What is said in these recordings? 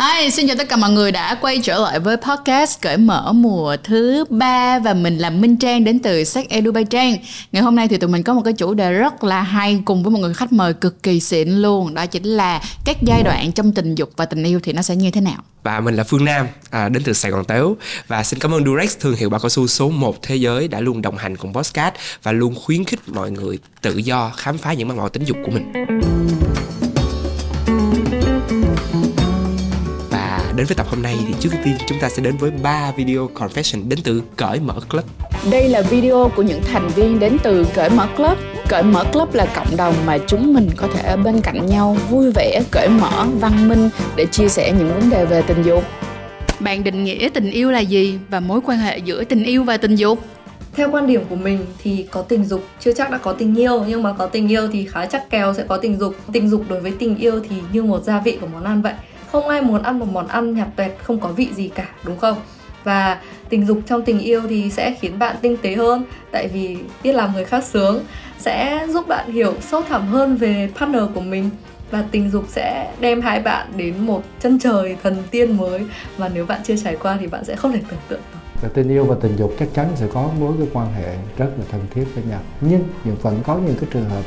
Hi, xin chào tất cả mọi người đã quay trở lại với podcast cởi mở mùa thứ ba và mình là Minh Trang đến từ sách Edu Bay Trang. Ngày hôm nay thì tụi mình có một cái chủ đề rất là hay cùng với một người khách mời cực kỳ xịn luôn, đó chính là các giai đoạn trong tình dục và tình yêu thì nó sẽ như thế nào. Và mình là Phương Nam, à, đến từ Sài Gòn Tếu Và xin cảm ơn Durex, thương hiệu bao cao su số 1 thế giới đã luôn đồng hành cùng podcast Và luôn khuyến khích mọi người tự do khám phá những mặt màu tính dục của mình đến với tập hôm nay thì trước tiên chúng ta sẽ đến với ba video confession đến từ cởi mở club. Đây là video của những thành viên đến từ cởi mở club. Cởi mở club là cộng đồng mà chúng mình có thể ở bên cạnh nhau vui vẻ, cởi mở, văn minh để chia sẻ những vấn đề về tình dục. Bạn định nghĩa tình yêu là gì và mối quan hệ giữa tình yêu và tình dục? Theo quan điểm của mình thì có tình dục chưa chắc đã có tình yêu nhưng mà có tình yêu thì khá chắc kèo sẽ có tình dục. Tình dục đối với tình yêu thì như một gia vị của món ăn vậy không ai muốn ăn một món ăn nhạt tuẹt không có vị gì cả, đúng không? Và tình dục trong tình yêu thì sẽ khiến bạn tinh tế hơn, tại vì biết làm người khác sướng, sẽ giúp bạn hiểu sâu thẳm hơn về partner của mình. Và tình dục sẽ đem hai bạn đến một chân trời thần tiên mới. Và nếu bạn chưa trải qua thì bạn sẽ không thể tưởng tượng được. Và tình yêu và tình dục chắc chắn sẽ có mối cái quan hệ rất là thân thiết với nhau. Nhưng vẫn có những cái trường hợp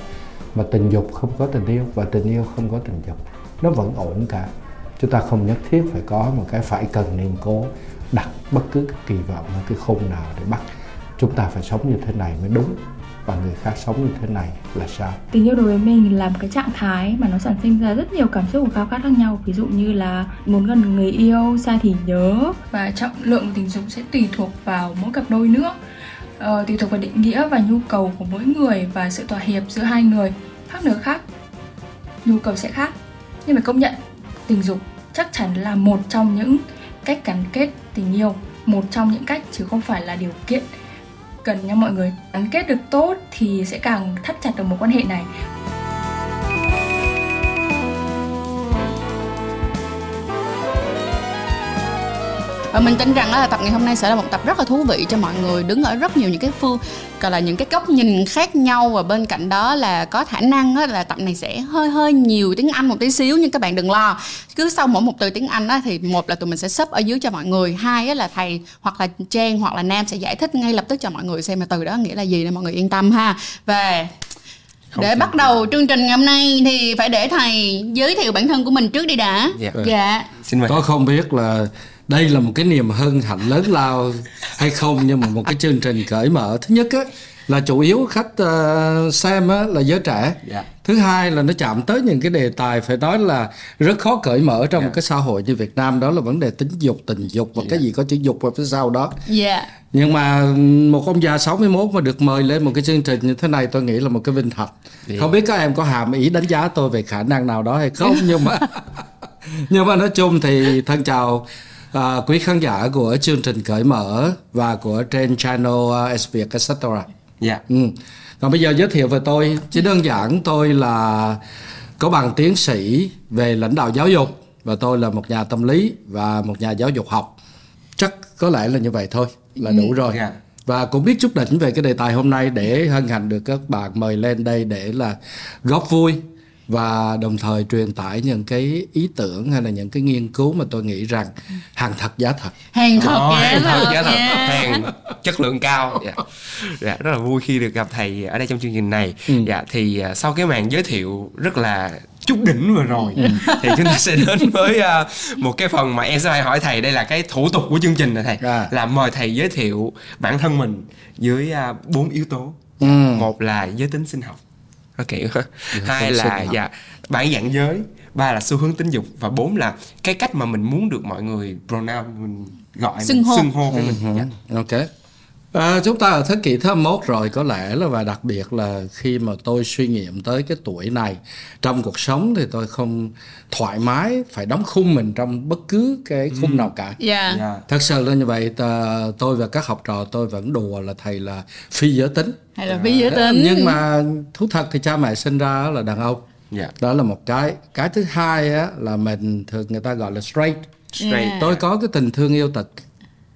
mà tình dục không có tình yêu và tình yêu không có tình dục. Nó vẫn ổn cả chúng ta không nhất thiết phải có một cái phải cần niềm cố đặt bất cứ cái kỳ vọng ở cái khung nào để bắt. Chúng ta phải sống như thế này mới đúng và người khác sống như thế này là sao? Tình yêu đối với mình là một cái trạng thái mà nó sản sinh ra rất nhiều cảm xúc và khao khát khác nhau. Ví dụ như là muốn gần người yêu xa thì nhớ và trọng lượng tình dục sẽ tùy thuộc vào mỗi cặp đôi nữa. Ờ, tùy thuộc vào định nghĩa và nhu cầu của mỗi người và sự thỏa hiệp giữa hai người. Khác nữa khác nhu cầu sẽ khác nhưng mà công nhận tình dục chắc chắn là một trong những cách gắn kết tình yêu, một trong những cách chứ không phải là điều kiện. Cần cho mọi người, gắn kết được tốt thì sẽ càng thắt chặt được mối quan hệ này. Và mình tin rằng là tập ngày hôm nay sẽ là một tập rất là thú vị cho mọi người đứng ở rất nhiều những cái phương gọi là những cái góc nhìn khác nhau. Và bên cạnh đó là có khả năng là tập này sẽ hơi hơi nhiều tiếng Anh một tí xíu nhưng các bạn đừng lo. Cứ sau mỗi một từ tiếng Anh á, thì một là tụi mình sẽ sub ở dưới cho mọi người hai là thầy hoặc là Trang hoặc là Nam sẽ giải thích ngay lập tức cho mọi người xem là từ đó nghĩa là gì để mọi người yên tâm ha. Và không để bắt đầu chương trình ngày hôm nay thì phải để thầy giới thiệu bản thân của mình trước đi đã. Dạ, dạ. xin mời có không biết là đây là một cái niềm hân hạnh lớn lao hay không nhưng mà một cái chương trình cởi mở thứ nhất á là chủ yếu khách uh, xem á, là giới trẻ yeah. Dạ. thứ hai là nó chạm tới những cái đề tài phải nói là rất khó cởi mở trong yeah. một dạ. cái xã hội như Việt Nam đó là vấn đề tính dục tình dục và yeah. cái dạ. gì có chữ dục ở phía sau đó yeah. nhưng mà một ông già 61 mà được mời lên một cái chương trình như thế này tôi nghĩ là một cái vinh hạnh yeah. không biết các em có hàm ý đánh giá tôi về khả năng nào đó hay không nhưng mà nhưng mà nói chung thì thân chào à, quý khán giả của chương trình cởi mở và của trên channel uh, SBS etc. Dạ. Ừ. Còn bây giờ giới thiệu về tôi, chỉ đơn giản tôi là có bằng tiến sĩ về lãnh đạo giáo dục và tôi là một nhà tâm lý và một nhà giáo dục học. Chắc có lẽ là như vậy thôi, là đủ ừ. rồi. Yeah. Dạ. Và cũng biết chút đỉnh về cái đề tài hôm nay để hân hạnh được các bạn mời lên đây để là góp vui và đồng thời truyền tải những cái ý tưởng hay là những cái nghiên cứu mà tôi nghĩ rằng hàng thật giá thật hàng thật Đó, giá, hàng thật giá thật hàng chất lượng cao dạ. dạ rất là vui khi được gặp thầy ở đây trong chương trình này ừ. dạ thì à, sau cái màn giới thiệu rất là chút đỉnh vừa rồi ừ. thì chúng ta sẽ đến với uh, một cái phần mà em sẽ phải hỏi thầy đây là cái thủ tục của chương trình này thầy à. là mời thầy giới thiệu bản thân mình dưới à, bốn uh, yếu tố ừ. một là giới tính sinh học nó kiểu hai là dạ bản dạng giới. Ba là xu hướng tính dục. Và bốn là cái cách mà mình muốn được mọi người pronoun mình gọi xưng hô, xưng hô với mình. Uh-huh. dạ. ok À, chúng ta ở thế kỷ thứ 21 rồi có lẽ là và đặc biệt là khi mà tôi suy nghiệm tới cái tuổi này trong cuộc sống thì tôi không thoải mái phải đóng khung mình trong bất cứ cái khung ừ. nào cả. Yeah. Dạ. Yeah. Dạ. Thật sự là như vậy tôi và các học trò tôi vẫn đùa là thầy là phi giới tính. Hay là phi giới tính. Nhưng mà thú thật thì cha mẹ sinh ra là đàn ông. Yeah. Đó là một cái. Cái thứ hai á, là mình thường người ta gọi là straight. Straight. Yeah. Tôi có cái tình thương yêu tật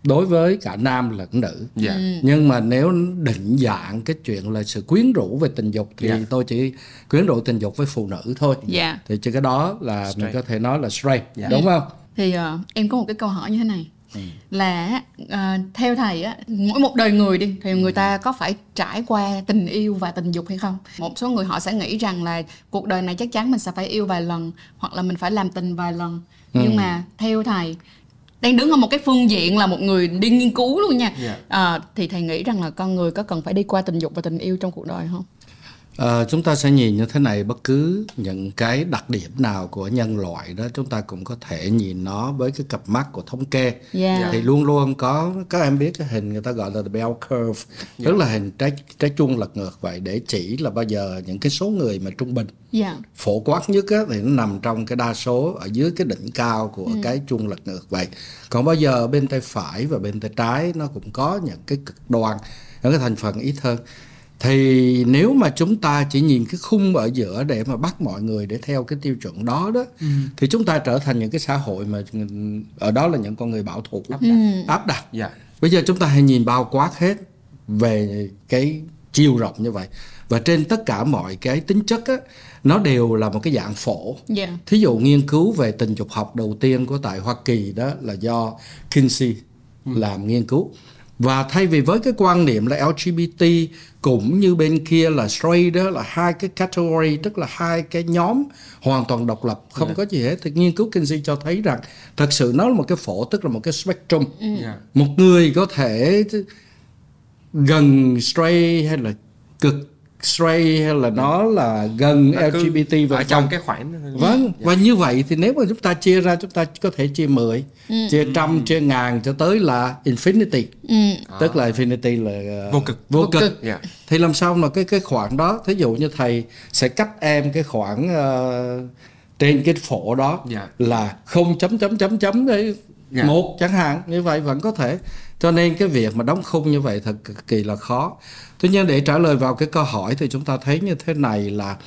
đối với cả nam lẫn nữ yeah. Dạ. Ừ. nhưng mà nếu định dạng cái chuyện là sự quyến rũ về tình dục thì yeah. Dạ. tôi chỉ quyến rũ tình dục với phụ nữ thôi yeah. Dạ. thì chỉ cái đó là straight. mình có thể nói là straight yeah. đúng không thì uh, em có một cái câu hỏi như thế này ừ. là uh, theo thầy á mỗi một đời người đi thì người ta có phải trải qua tình yêu và tình dục hay không một số người họ sẽ nghĩ rằng là cuộc đời này chắc chắn mình sẽ phải yêu vài lần hoặc là mình phải làm tình vài lần ừ. nhưng mà theo thầy đang đứng ở một cái phương diện là một người đi nghiên cứu luôn nha yeah. Dạ. à, thì thầy nghĩ rằng là con người có cần phải đi qua tình dục và tình yêu trong cuộc đời không À, chúng ta sẽ nhìn như thế này bất cứ những cái đặc điểm nào của nhân loại đó chúng ta cũng có thể nhìn nó với cái cặp mắt của thống kê yeah. thì luôn luôn có các em biết cái hình người ta gọi là the bell curve yeah. tức là hình trái trái chuông lật ngược vậy để chỉ là bao giờ những cái số người mà trung bình yeah. phổ quát nhất á, thì nó nằm trong cái đa số ở dưới cái đỉnh cao của mm. cái chuông lật ngược vậy còn bao giờ bên tay phải và bên tay trái nó cũng có những cái cực đoan những cái thành phần ít hơn thì nếu mà chúng ta chỉ nhìn cái khung ở giữa để mà bắt mọi người để theo cái tiêu chuẩn đó đó ừ. thì chúng ta trở thành những cái xã hội mà ở đó là những con người bảo thủ áp đặt, ừ. áp đặt. Yeah. Dạ. bây giờ chúng ta hãy nhìn bao quát hết về cái chiều rộng như vậy và trên tất cả mọi cái tính chất á nó đều là một cái dạng phổ yeah. Dạ. thí dụ nghiên cứu về tình dục học đầu tiên của tại Hoa Kỳ đó là do Kinsey ừ. làm nghiên cứu và thay vì với cái quan niệm là LGBT cũng như bên kia là straight đó là hai cái category tức là hai cái nhóm hoàn toàn độc lập không yeah. Dạ. có gì hết thì nghiên cứu Kinsey cho thấy rằng thật sự nó là một cái phổ tức là một cái spectrum yeah. Dạ. một người có thể gần straight hay là cực straight hay là nó là gần nó LGBT và trong cái khoảng vâng yeah. và như vậy thì nếu mà chúng ta chia ra chúng ta có thể chia 10 ừ. chia trăm ừ. chia ngàn cho tới là infinity ừ. tức là infinity là vô cực vô, vô cực, cực. Yeah. thì làm sao mà cái cái khoảng đó thí dụ như thầy sẽ cắt em cái khoảng uh, trên cái phổ đó yeah. là không chấm chấm chấm chấm đấy yeah. một chẳng hạn như vậy vẫn có thể cho nên cái việc mà đóng khung như vậy thật cực kỳ là khó tuy nhiên để trả lời vào cái câu hỏi thì chúng ta thấy như thế này là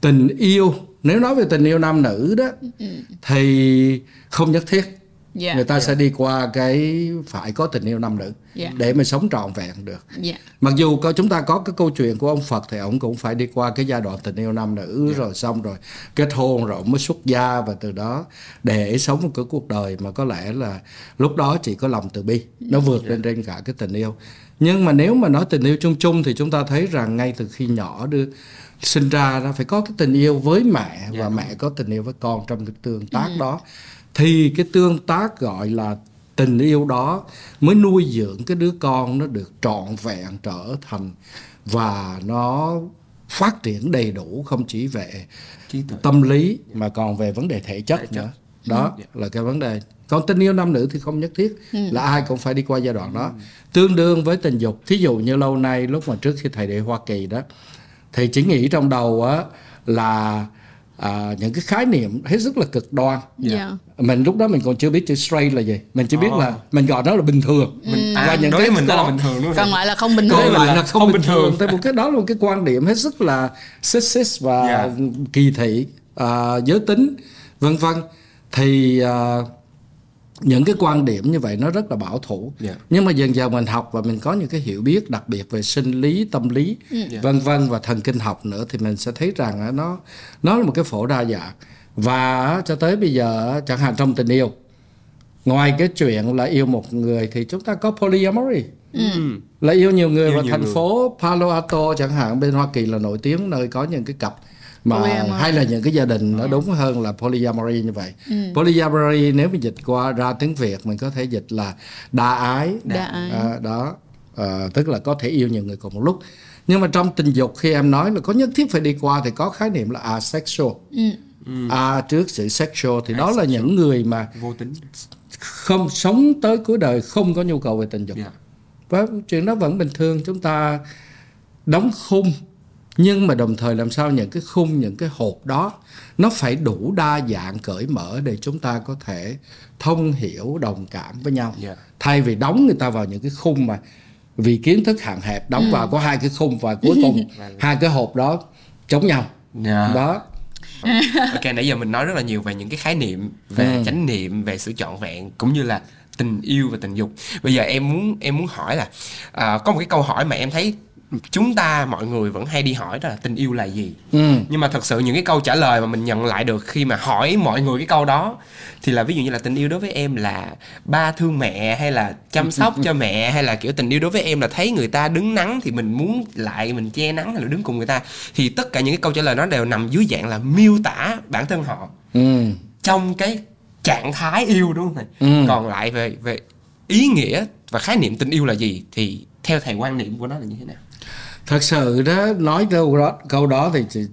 tình yêu nếu nói về tình yêu nam nữ đó ừ. thì không nhất thiết yeah, người ta yeah. sẽ đi qua cái phải có tình yêu nam nữ yeah. để mà sống trọn vẹn được yeah. mặc dù có chúng ta có cái câu chuyện của ông Phật thì ông cũng phải đi qua cái giai đoạn tình yêu nam nữ yeah. rồi xong rồi kết hôn rồi ông mới xuất gia và từ đó để sống một cái cuộc đời mà có lẽ là lúc đó chỉ có lòng từ bi nó vượt yeah. lên trên cả cái tình yêu nhưng mà nếu mà nói tình yêu chung chung thì chúng ta thấy rằng ngay từ khi nhỏ đưa sinh ra nó phải có cái tình yêu với mẹ yeah. và mẹ có tình yêu với con trong cái tương tác mm. đó thì cái tương tác gọi là tình yêu đó mới nuôi dưỡng cái đứa con nó được trọn vẹn trở thành và nó phát triển đầy đủ không chỉ về tâm lý mà còn về vấn đề thể chất nữa đó ừ. là cái vấn đề còn tình yêu nam nữ thì không nhất thiết ừ. là ai cũng phải đi qua giai đoạn đó ừ. tương đương với tình dục thí dụ như lâu nay lúc mà trước khi thầy đi hoa kỳ đó thì chỉ nghĩ trong đầu á là à, những cái khái niệm hết sức là cực đoan yeah. Dạ. mình lúc đó mình còn chưa biết chữ straight là gì mình chỉ biết oh. là mình gọi nó là bình thường mình, à, và những đối cái mình đó là bình thường luôn còn lại là không bình thường còn lại là không, không bình thường tại một cái đó là một cái quan điểm hết sức là sexist và yeah. Dạ. kỳ thị à, giới tính vân vân thì à, những cái quan điểm như vậy nó rất là bảo thủ yeah. Dạ. nhưng mà dần dần mình học và mình có những cái hiểu biết đặc biệt về sinh lý tâm lý yeah. Ừ. Dạ. vân vân và thần kinh học nữa thì mình sẽ thấy rằng nó nó là một cái phổ đa dạng và cho tới bây giờ chẳng hạn trong tình yêu ngoài cái chuyện là yêu một người thì chúng ta có polyamory ừ. là yêu nhiều người yêu và nhiều thành người. phố Palo Alto chẳng hạn bên Hoa Kỳ là nổi tiếng nơi có những cái cặp mà polyamory. hay là những cái gia đình nó đúng hơn là polyamory như vậy ừ. polyamory nếu mình dịch qua ra tiếng việt mình có thể dịch là đa ái đa ái à, đó à, tức là có thể yêu nhiều người cùng một lúc nhưng mà trong tình dục khi em nói là có nhất thiết phải đi qua thì có khái niệm là asexual ừ. Ừ. A trước sự sexual thì đó là những người mà vô tính không sống tới cuối đời không có nhu cầu về tình dục yeah. và chuyện đó vẫn bình thường chúng ta đóng khung nhưng mà đồng thời làm sao những cái khung những cái hộp đó nó phải đủ đa dạng cởi mở để chúng ta có thể thông hiểu đồng cảm với nhau yeah. thay vì đóng người ta vào những cái khung mà vì kiến thức hạn hẹp đóng ừ. vào có hai cái khung và cuối cùng hai cái hộp đó chống nhau yeah. đó ok nãy giờ mình nói rất là nhiều về những cái khái niệm về ừ. chánh niệm về sự trọn vẹn cũng như là tình yêu và tình dục bây giờ em muốn em muốn hỏi là à, có một cái câu hỏi mà em thấy chúng ta mọi người vẫn hay đi hỏi đó là tình yêu là gì ừ. nhưng mà thật sự những cái câu trả lời mà mình nhận lại được khi mà hỏi mọi người cái câu đó thì là ví dụ như là tình yêu đối với em là ba thương mẹ hay là chăm sóc cho mẹ hay là kiểu tình yêu đối với em là thấy người ta đứng nắng thì mình muốn lại mình che nắng hay là đứng cùng người ta thì tất cả những cái câu trả lời đó đều nằm dưới dạng là miêu tả bản thân họ ừ. trong cái trạng thái yêu đúng không ừ. còn lại về về ý nghĩa và khái niệm tình yêu là gì thì theo thầy quan niệm của nó là như thế nào thật sự đó nói câu đó câu đó thì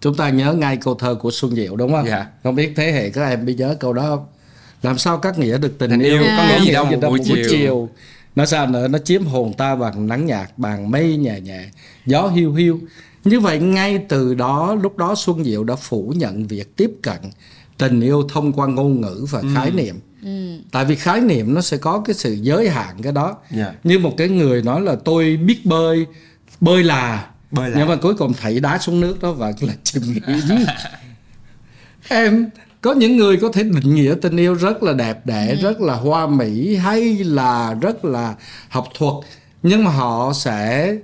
chúng ta nhớ ngay câu thơ của Xuân Diệu đúng không? Dạ. Không biết thế hệ các em bây giờ câu đó không? Làm sao các nghĩa được tình, tình yêu, có nghĩa gì đâu một, buổi, chiều. chiều. Nó sao nữa? Nó chiếm hồn ta bằng nắng nhạt, bằng mây nhẹ nhẹ, gió hiu hiu. Như vậy ngay từ đó lúc đó Xuân Diệu đã phủ nhận việc tiếp cận tình yêu thông qua ngôn ngữ và ừ. khái niệm. Ừ. Tại vì khái niệm nó sẽ có cái sự giới hạn cái đó. Yeah. Dạ. Như một cái người nói là tôi biết bơi, bơi là bơi nhưng mà cuối cùng thảy đá xuống nước đó và là chìm nghỉm em có những người có thể định nghĩa tình yêu rất là đẹp đẽ ừ. rất là hoa mỹ hay là rất là học thuật nhưng mà họ sẽ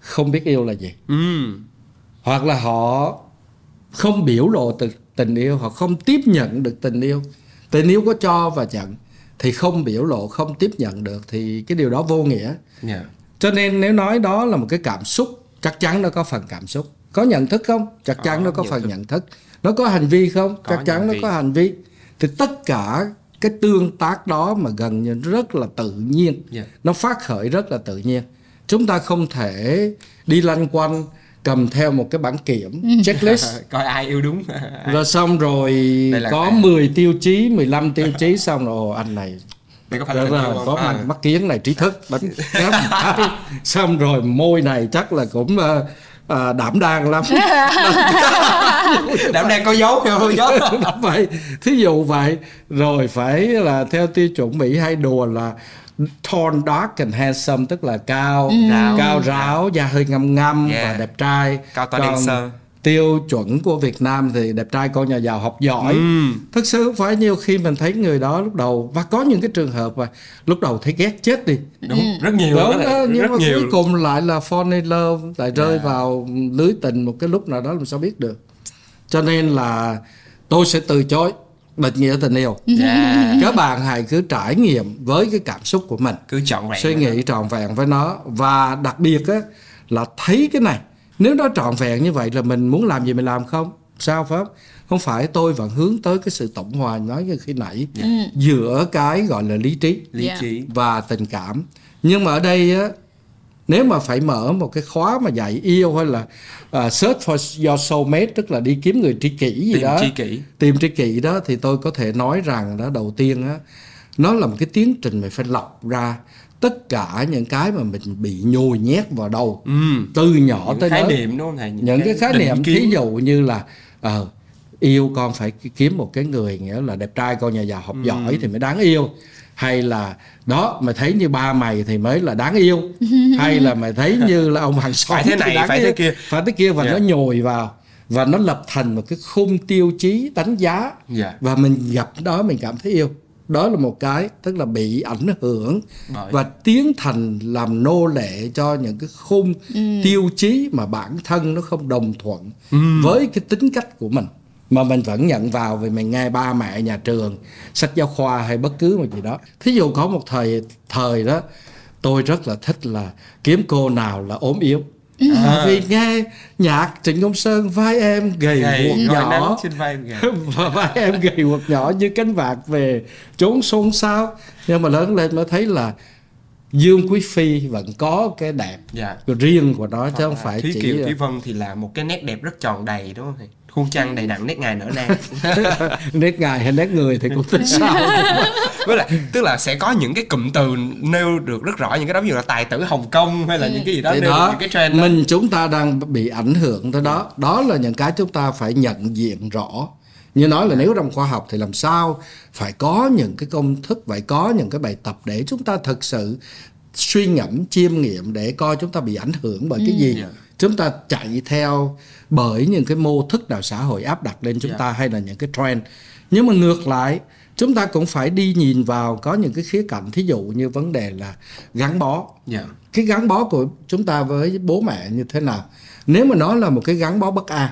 không biết yêu là gì ừ. hoặc là họ không biểu lộ từ tình yêu họ không tiếp nhận được tình yêu tình yêu có cho và nhận thì không biểu lộ không tiếp nhận được thì cái điều đó vô nghĩa yeah. Cho nên nếu nói đó là một cái cảm xúc chắc chắn nó có phần cảm xúc có nhận thức không chắc có, chắn nó có phần thức. nhận thức nó có hành vi không có chắc chắn nó có hành vi thì tất cả cái tương tác đó mà gần như rất là tự nhiên yeah. Dạ. nó phát khởi rất là tự nhiên chúng ta không thể đi lanh quanh cầm theo một cái bản kiểm checklist coi ai yêu đúng rồi xong rồi có ai? 10 tiêu chí 15 tiêu chí xong rồi anh này đây có phải là rồi, có à. mắt kiến này trí thức đánh xong rồi môi này chắc là cũng uh, à, đảm đang lắm. Đảm đang có dấu không dấu. Vậy thí dụ vậy. Rồi phải là theo tiêu chuẩn mỹ hay đùa là tall dark and handsome tức là cao ừ. cao ráo da hơi ngâm ngâm yeah. và đẹp trai. Cao to đen sơ tiêu chuẩn của Việt Nam thì đẹp trai con nhà giàu học giỏi ừ. thực sự không phải nhiều khi mình thấy người đó lúc đầu và có những cái trường hợp mà lúc đầu thấy ghét chết đi đúng ừ. rất nhiều đó, đó nhưng rất mà nhiều. cuối cùng lại là fall in love lại rơi yeah. vào lưới tình một cái lúc nào đó làm sao biết được cho nên là tôi sẽ từ chối định nghĩa tình yêu yeah. các bạn hãy cứ trải nghiệm với cái cảm xúc của mình cứ trọn vẹn suy nghĩ trọn vẹn với nó và đặc biệt á là thấy cái này nếu nó trọn vẹn như vậy là mình muốn làm gì mình làm không? Sao phải không không phải tôi vẫn hướng tới cái sự tổng hòa nói như khi nãy. Yeah. Ừ. giữa cái gọi là lý trí lý yeah. trí. và tình cảm. Nhưng mà ở đây á nếu mà phải mở một cái khóa mà dạy yêu hay là uh, search for your soulmate tức là đi kiếm người tri kỷ gì tìm đó tri kỷ. tìm tri kỷ đó thì tôi có thể nói rằng đó đầu tiên á nó là một cái tiến trình mình phải lọc ra tất cả những cái mà mình bị nhồi nhét vào đầu ừ. từ nhỏ những tới khái lớn niệm đúng không thầy những, những cái, cái khái niệm thí dụ như là uh, yêu con phải kiếm một cái người nghĩa là đẹp trai con nhà giàu học ừ. giỏi thì mới đáng yêu hay là đó mày thấy như ba mày thì mới là đáng yêu hay là mày thấy như là ông hàng xóm phải thế này phải yêu. thế kia phải thế kia và yeah. nó dạ. nhồi vào và nó lập thành một cái khung tiêu chí đánh giá yeah. Dạ. và mình gặp đó mình cảm thấy yêu đó là một cái tức là bị ảnh hưởng Bởi. và tiến thành làm nô lệ cho những cái khung ừ. tiêu chí mà bản thân nó không đồng thuận ừ. với cái tính cách của mình mà mình vẫn nhận vào vì mình nghe ba mẹ nhà trường sách giáo khoa hay bất cứ một gì đó thí dụ có một thời thời đó tôi rất là thích là kiếm cô nào là ốm yếu À, vì nghe nhạc Trịnh Công Sơn vai em gầy guộc nhỏ. vai, và vai em gầy guộc nhỏ như cánh vạc về trốn xôn xao. Nhưng mà lớn lên mới thấy là Dương Quý Phi vẫn có cái đẹp dạ. riêng của nó chứ không phải Thúy chỉ Kiều Thúy Vân thì là một cái nét đẹp rất tròn đầy đúng không thầy? Khuôn trăng đầy đặn nét ngài nở nang nét ngài hay nét người thì cũng tính sao với lại tức là sẽ có những cái cụm từ nêu được rất rõ những cái đó ví dụ là tài tử hồng kông hay là ừ. những cái gì đó thì nêu đó, những cái trend đó. mình chúng ta đang bị ảnh hưởng tới đó đó là những cái chúng ta phải nhận diện rõ như nói là nếu trong khoa học thì làm sao phải có những cái công thức phải có những cái bài tập để chúng ta thực sự suy ngẫm chiêm nghiệm để coi chúng ta bị ảnh hưởng bởi cái ừ. gì yeah. Chúng ta chạy theo bởi những cái mô thức nào xã hội áp đặt lên chúng yeah. ta hay là những cái trend nhưng mà ngược lại chúng ta cũng phải đi nhìn vào có những cái khía cạnh thí dụ như vấn đề là gắn bó yeah. Dạ. cái gắn bó của chúng ta với bố mẹ như thế nào nếu mà nó là một cái gắn bó bất an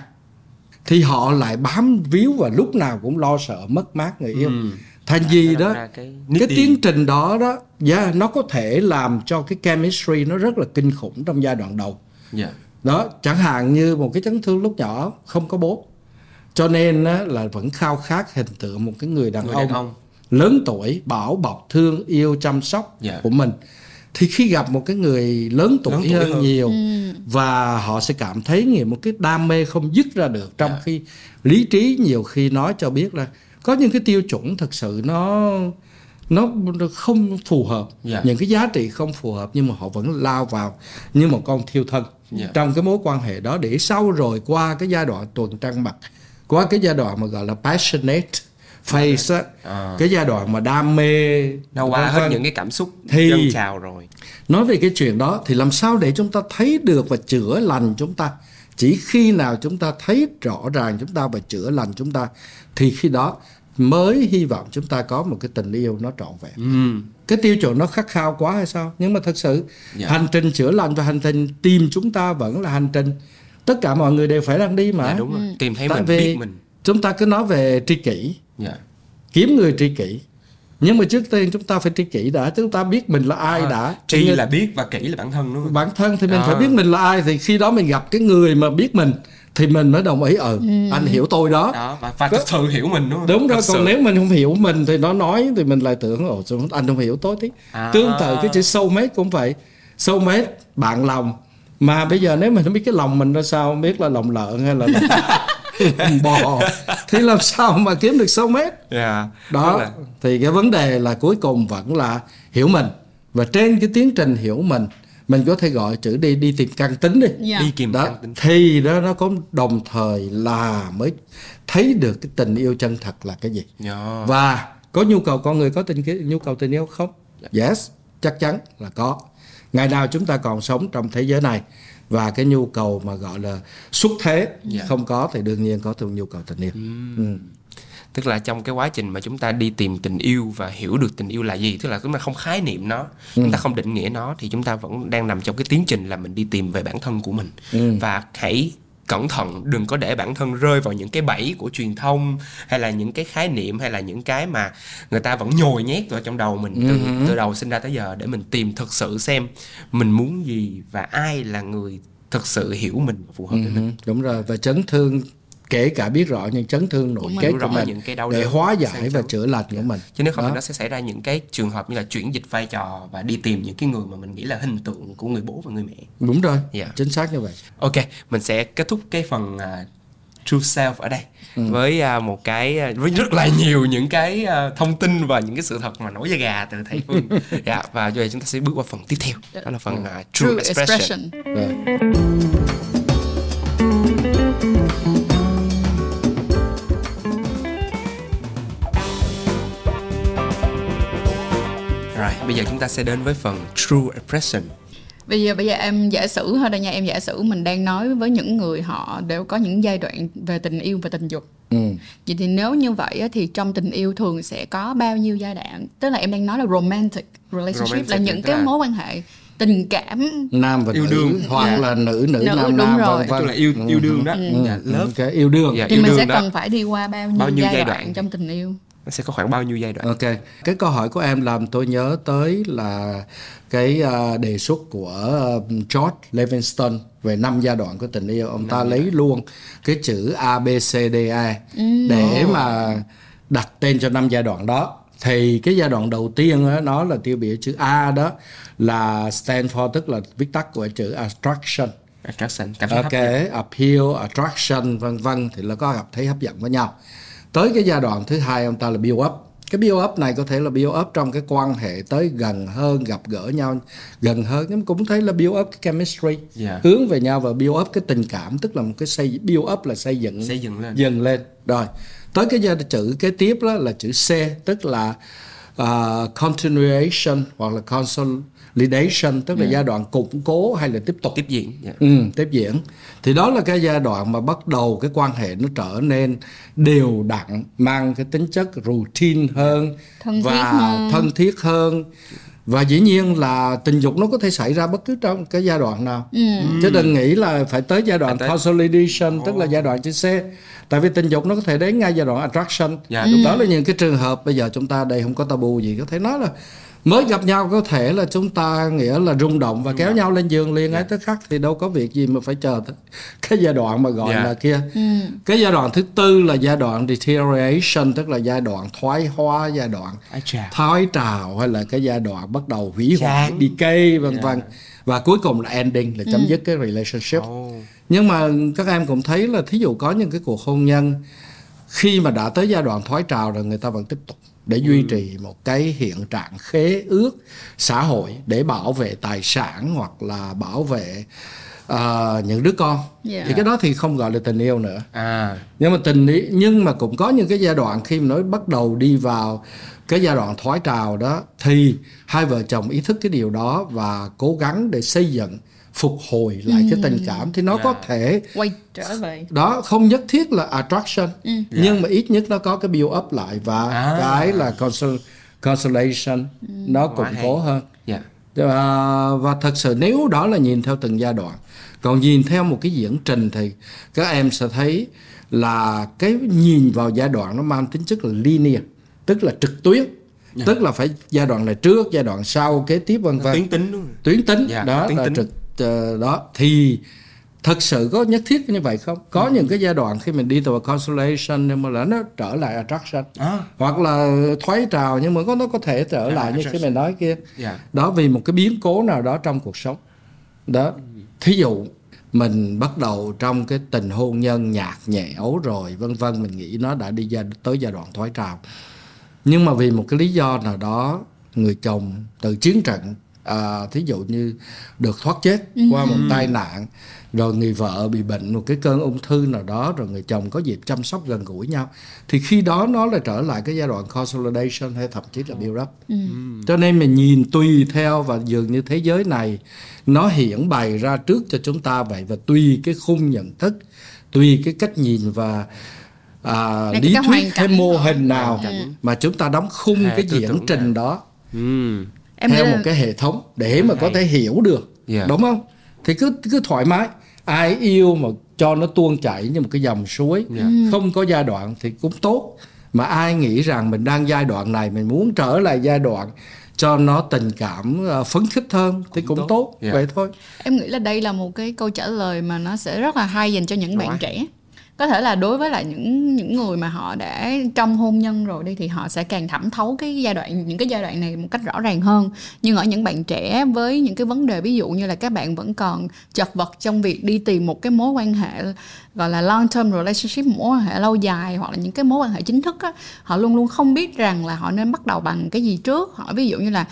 thì họ lại bám víu và lúc nào cũng lo sợ mất mát người yêu ừ. thành gì đó cái, cái tiến trình đó đó yeah, nó có thể làm cho cái chemistry nó rất là kinh khủng trong giai đoạn đầu yeah. Đó chẳng hạn như một cái chấn thương lúc nhỏ không có bố cho nên á, là vẫn khao khát hình tượng một cái người đàn, người ông, đàn ông lớn tuổi bảo bọc thương yêu chăm sóc yeah. của mình thì khi gặp một cái người lớn tuổi, lớn tuổi hơn, hơn nhiều ừ. và họ sẽ cảm thấy nhiều một cái đam mê không dứt ra được trong yeah. khi lý trí nhiều khi nói cho biết là có những cái tiêu chuẩn thực sự nó nó không phù hợp yeah. những cái giá trị không phù hợp nhưng mà họ vẫn lao vào như một con thiêu thân yeah. trong cái mối quan hệ đó để sau rồi qua cái giai đoạn tuần trăng mật qua cái giai đoạn mà gọi là passionate phase á à. cái giai đoạn mà đam mê nó qua hết những cái cảm xúc thì dâng trào rồi nói về cái chuyện đó thì làm sao để chúng ta thấy được và chữa lành chúng ta chỉ khi nào chúng ta thấy rõ ràng chúng ta và chữa lành chúng ta thì khi đó mới hy vọng chúng ta có một cái tình yêu nó trọn vẹn ừ. cái tiêu chuẩn nó khắc khao quá hay sao nhưng mà thật sự yeah. Dạ. hành trình chữa lành và hành trình tìm chúng ta vẫn là hành trình tất cả mọi người đều phải đang đi mà dạ, đúng rồi. Ừ. tìm thấy Tại mình vì biết mình chúng ta cứ nói về tri kỷ yeah. Dạ. kiếm người tri kỷ nhưng mà trước tiên chúng ta phải tri kỷ đã chúng ta biết mình là ai à, đã tri là biết và kỹ là bản thân đúng không bản thân thì mình à. phải biết mình là ai thì khi đó mình gặp cái người mà biết mình thì mình mới đồng ý ừ, ừ. anh hiểu tôi đó, đó và, và thực sự hiểu mình đúng không? Đúng rồi còn nếu mình không hiểu mình thì nó nói thì mình lại tưởng ồ anh không hiểu tôi tí à. tương tự cái chữ soulmate cũng vậy. Soulmate bạn lòng. Mà bây giờ nếu mình không biết cái lòng mình ra sao không biết là lòng lợn hay là lòng bò thì làm sao mà kiếm được 6 mét yeah. đó là... thì cái vấn đề là cuối cùng vẫn là hiểu mình. Và trên cái tiến trình hiểu mình mình có thể gọi chữ đi đi tìm căn tính đi yeah. Dạ. đi tìm đó căn tính thì đó nó có đồng thời là mới thấy được cái tình yêu chân thật là cái gì yeah. và có nhu cầu con người có tình nhu cầu tình yêu không yeah. yes chắc chắn là có ngày nào chúng ta còn sống trong thế giới này và cái nhu cầu mà gọi là xuất thế yeah. Dạ. không có thì đương nhiên có thêm nhu cầu tình yêu mm. ừ. Tức là trong cái quá trình mà chúng ta đi tìm tình yêu và hiểu được tình yêu là gì tức là chúng ta không khái niệm nó ừ. chúng ta không định nghĩa nó thì chúng ta vẫn đang nằm trong cái tiến trình là mình đi tìm về bản thân của mình ừ. và hãy cẩn thận đừng có để bản thân rơi vào những cái bẫy của truyền thông hay là những cái khái niệm hay là những cái mà người ta vẫn nhồi nhét vào trong đầu mình từ, uh-huh. từ đầu sinh ra tới giờ để mình tìm thực sự xem mình muốn gì và ai là người thực sự hiểu mình phù hợp với uh-huh. mình đúng rồi và chấn thương kể cả biết rõ những chấn thương nội kết của mình những cái đau để hóa giải và chữa lành của mình chứ nếu không thì nó sẽ xảy ra những cái trường hợp như là chuyển dịch vai trò và đi tìm những cái người mà mình nghĩ là hình tượng của người bố và người mẹ đúng rồi yeah. Dạ. chính xác như vậy ok mình sẽ kết thúc cái phần uh, true self ở đây ừ. với uh, một cái uh, với rất là nhiều những cái uh, thông tin và những cái sự thật mà nổi da gà từ thầy phương dạ và giờ chúng ta sẽ bước qua phần tiếp theo đó là phần uh, true, true expression, expression. Rồi. Bây giờ chúng ta sẽ đến với phần true expression bây giờ bây giờ em giả sử thôi đây nha em giả sử mình đang nói với những người họ đều có những giai đoạn về tình yêu và tình dục. Ừ. vậy thì nếu như vậy thì trong tình yêu thường sẽ có bao nhiêu giai đoạn? Tức là em đang nói là romantic relationship romantic là những cái là... mối quan hệ tình cảm. Nam và yêu nữ đương. hoặc yeah. là nữ nữ, nữ nam nam rồi. vân vân. Là yêu yêu đương đó. Ừ. dạ, lớp. cái yêu đương. Dạ, thì yêu mình đương sẽ đó. cần phải đi qua bao nhiêu, bao nhiêu giai, giai đoạn, đoạn? trong tình yêu nó sẽ có khoảng bao nhiêu giai đoạn? Ok. Cái câu hỏi của em làm tôi nhớ tới là cái uh, đề xuất của uh, George Livingston về năm giai đoạn của tình yêu. Ông ta lấy luôn cái chữ A B C D E ừ. để mà đặt tên cho năm giai đoạn đó. Thì cái giai đoạn đầu tiên đó, nó là tiêu biểu chữ A đó là stand for tức là viết tắt của chữ attraction. Attraction cảm ok appeal attraction vân vân thì là có gặp thấy hấp dẫn với nhau tới cái giai đoạn thứ hai ông ta là build up cái build up này có thể là build up trong cái quan hệ tới gần hơn gặp gỡ nhau gần hơn nhưng cũng thấy là build up cái chemistry yeah. Dạ. hướng về nhau và build up cái tình cảm tức là một cái xây build up là xây dựng xây dựng lên dần lên rồi tới cái giai chữ kế tiếp đó là chữ C tức là uh, continuation hoặc là consolidation tức là yeah. giai đoạn củng cố hay là tiếp tục tiếp diễn yeah. ừ, tiếp diễn thì đó là cái giai đoạn mà bắt đầu cái quan hệ nó trở nên đều đặn mang cái tính chất routine hơn thân và hơn. thân thiết hơn và dĩ nhiên là tình dục nó có thể xảy ra bất cứ trong cái giai đoạn nào ừ. chứ đừng nghĩ là phải tới giai đoạn tới... consolidation oh. tức là giai đoạn chữ C tại vì tình dục nó có thể đến ngay giai đoạn attraction dạ. ừ. đó là những cái trường hợp bây giờ chúng ta đây không có tabu gì có thể nói là mới gặp nhau có thể là chúng ta nghĩa là rung động và rung kéo động. nhau lên giường liền yeah. ấy tức khắc thì đâu có việc gì mà phải chờ cái giai đoạn mà gọi yeah. là kia ừ. cái giai đoạn thứ tư là giai đoạn deterioration tức là giai đoạn thoái hóa giai đoạn thoái trào hay là cái giai đoạn bắt đầu hủy hoại đi cây vân vân và cuối cùng là ending là chấm ừ. dứt cái relationship oh. nhưng mà các em cũng thấy là thí dụ có những cái cuộc hôn nhân khi mà đã tới giai đoạn thoái trào rồi người ta vẫn tiếp tục để duy trì một cái hiện trạng khế ước xã hội để bảo vệ tài sản hoặc là bảo vệ uh, những đứa con yeah. thì cái đó thì không gọi là tình yêu nữa à. nhưng mà tình ý, nhưng mà cũng có những cái giai đoạn khi mà nó bắt đầu đi vào cái giai đoạn thoái trào đó thì hai vợ chồng ý thức cái điều đó và cố gắng để xây dựng phục hồi lại ừ. cái tình cảm thì nó yeah. có dạ. thể quay trở về đó không nhất thiết là attraction ừ. yeah. nhưng dạ. mà ít nhất nó có cái build up lại và à. cái là consol consolation ừ. nó củng cố hơn yeah. Dạ. và, và thật sự nếu đó là nhìn theo từng giai đoạn còn nhìn theo một cái diễn trình thì các em sẽ thấy là cái nhìn vào giai đoạn nó mang tính chất là linear tức là trực tuyến yeah. tức là phải giai đoạn này trước giai đoạn sau kế tiếp vân vân tuyến tính đúng tuyến tính yeah, đó tuyến là tính. trực đó thì thật sự có nhất thiết như vậy không có ừ. những cái giai đoạn khi mình đi từ consolation nhưng mà là nó trở lại attraction à. hoặc là thoái trào nhưng mà có nó có thể trở yeah, lại như cái mình nói kia yeah. Dạ. đó vì một cái biến cố nào đó trong cuộc sống đó thí dụ mình bắt đầu trong cái tình hôn nhân nhạt nhẽo rồi vân vân mình nghĩ nó đã đi ra tới giai đoạn thoái trào nhưng mà vì một cái lý do nào đó người chồng từ chiến trận à, thí dụ như được thoát chết ừ. qua một tai nạn rồi người vợ bị bệnh một cái cơn ung thư nào đó rồi người chồng có dịp chăm sóc gần gũi nhau thì khi đó nó lại trở lại cái giai đoạn consolidation hay thậm chí là build up. Ừ. cho nên mình nhìn tùy theo và dường như thế giới này nó hiển bày ra trước cho chúng ta vậy và tùy cái khung nhận thức tùy cái cách nhìn và à, lý thuyết hay mô hình nào mà chúng ta đóng khung cái diễn trình đó. Ừ em theo một cái hệ thống để mà có thể hiểu được yeah. đúng không thì cứ cứ thoải mái ai yêu mà cho nó tuôn chảy như một cái dòng suối yeah. không có giai đoạn thì cũng tốt mà ai nghĩ rằng mình đang giai đoạn này mình muốn trở lại giai đoạn cho nó tình cảm ờ, phấn khích hơn thì cũng, cũng tốt, tốt. Yeah. vậy thôi em nghĩ là đây là một cái câu trả lời mà nó sẽ rất là hay dành cho những Đúng bạn rồi. trẻ có thể là đối với lại những những người mà họ đã trong hôn nhân rồi đi thì họ sẽ càng thẩm thấu cái giai đoạn, những cái giai đoạn này một cách rõ ràng hơn. Nhưng ở những bạn trẻ với những cái vấn đề ví dụ như là các bạn vẫn còn chật vật trong việc đi tìm một cái mối quan hệ, gọi là long term relationship, mối quan hệ lâu dài hoặc là những cái mối quan hệ chính thức á, họ luôn luôn không biết rằng là họ nên bắt đầu bằng cái gì trước. Họ ví dụ như là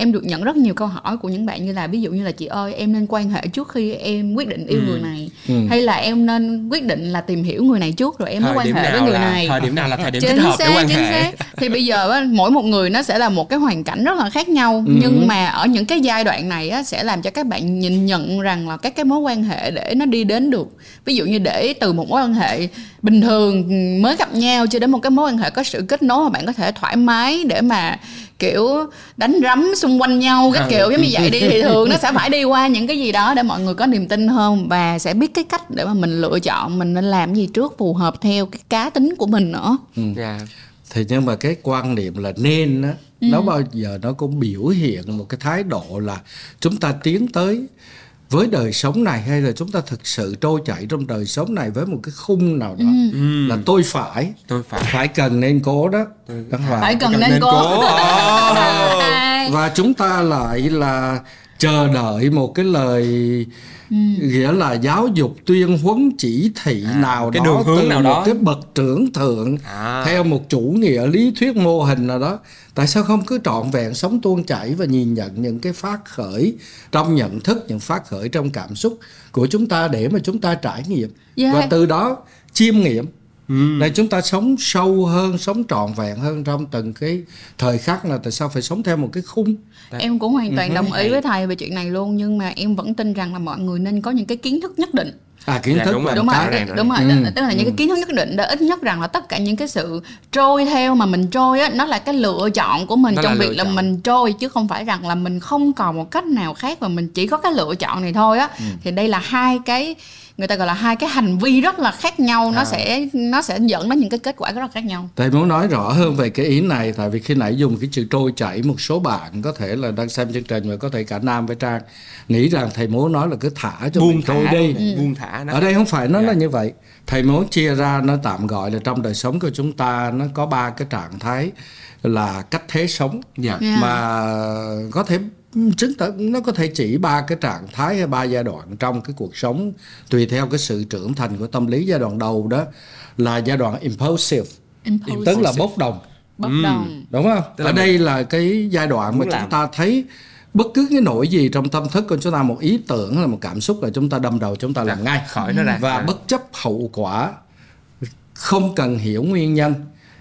em được nhận rất nhiều câu hỏi của những bạn như là ví dụ như là chị ơi em nên quan hệ trước khi em quyết định yêu ừ. người này ừ. hay là em nên quyết định là tìm hiểu người này trước rồi em mới quan hệ với người là, này thời điểm nào là thời điểm chính thích hợp xác, để quan hệ xác. thì bây giờ mỗi một người nó sẽ là một cái hoàn cảnh rất là khác nhau ừ. nhưng mà ở những cái giai đoạn này á, sẽ làm cho các bạn nhìn nhận rằng là các cái mối quan hệ để nó đi đến được ví dụ như để từ một mối quan hệ bình thường mới gặp nhau cho đến một cái mối quan hệ có sự kết nối mà bạn có thể thoải mái để mà kiểu đánh rắm xung quanh nhau cái kiểu giống như vậy đi thì thường nó sẽ phải đi qua những cái gì đó để mọi người có niềm tin hơn và sẽ biết cái cách để mà mình lựa chọn mình nên làm gì trước phù hợp theo cái cá tính của mình nữa ừ. yeah. Dạ. thì nhưng mà cái quan niệm là nên á ừ. nó bao giờ nó cũng biểu hiện một cái thái độ là chúng ta tiến tới với đời sống này hay là chúng ta thực sự trôi chảy trong đời sống này với một cái khung nào đó ừ. là tôi phải tôi phải phải cần nên cố đó phải, phải cần, cần nên, nên cố, cố. và chúng ta lại là chờ đợi một cái lời ừ. nghĩa là giáo dục tuyên huấn chỉ thị à, nào cái đó đường hướng từ nào một đó. cái bậc trưởng thượng à. theo một chủ nghĩa lý thuyết mô hình nào đó tại sao không cứ trọn vẹn sống tuôn chảy và nhìn nhận những cái phát khởi trong nhận thức những phát khởi trong cảm xúc của chúng ta để mà chúng ta trải nghiệm yeah. và từ đó chiêm nghiệm ừ. để chúng ta sống sâu hơn sống trọn vẹn hơn trong từng cái thời khắc là tại sao phải sống theo một cái khung em cũng hoàn toàn ừ. đồng ý với thầy về chuyện này luôn nhưng mà em vẫn tin rằng là mọi người nên có những cái kiến thức nhất định à kiến dạ, thức đúng rồi đúng rồi, đúng rồi. Ừ. tức là những cái kiến thức nhất định để ít nhất rằng là tất cả những cái sự trôi theo mà mình trôi á nó là cái lựa chọn của mình nó trong việc là chọn. mình trôi chứ không phải rằng là mình không còn một cách nào khác và mình chỉ có cái lựa chọn này thôi á ừ. thì đây là hai cái người ta gọi là hai cái hành vi rất là khác nhau nó à. sẽ nó sẽ dẫn đến những cái kết quả rất là khác nhau thầy muốn nói rõ hơn về cái ý này tại vì khi nãy dùng cái chữ trôi chảy một số bạn có thể là đang xem chương trình và có thể cả nam với trang nghĩ rằng thầy muốn nói là cứ thả cho buông mình trôi đi ừ. buông thả nó. ở đây không phải nó yeah. là dạ. như vậy thầy muốn chia ra nó tạm gọi là trong đời sống của chúng ta nó có ba cái trạng thái là cách thế sống yeah. Dạ. Yeah. Dạ. mà có thể chứng tỏ nó có thể chỉ ba cái trạng thái hay ba giai đoạn trong cái cuộc sống tùy theo cái sự trưởng thành của tâm lý giai đoạn đầu đó là giai đoạn impulsive, impulsive. tức là bốc đồng. Bốc đồng. Đúng không? Tức ở đây là cái giai đoạn mà chúng ta thấy bất cứ cái nỗi gì trong tâm thức của chúng ta một ý tưởng hay là một cảm xúc là chúng ta đâm đầu chúng ta làm ngay. khỏi nó ra. Và bất chấp hậu quả không cần hiểu nguyên nhân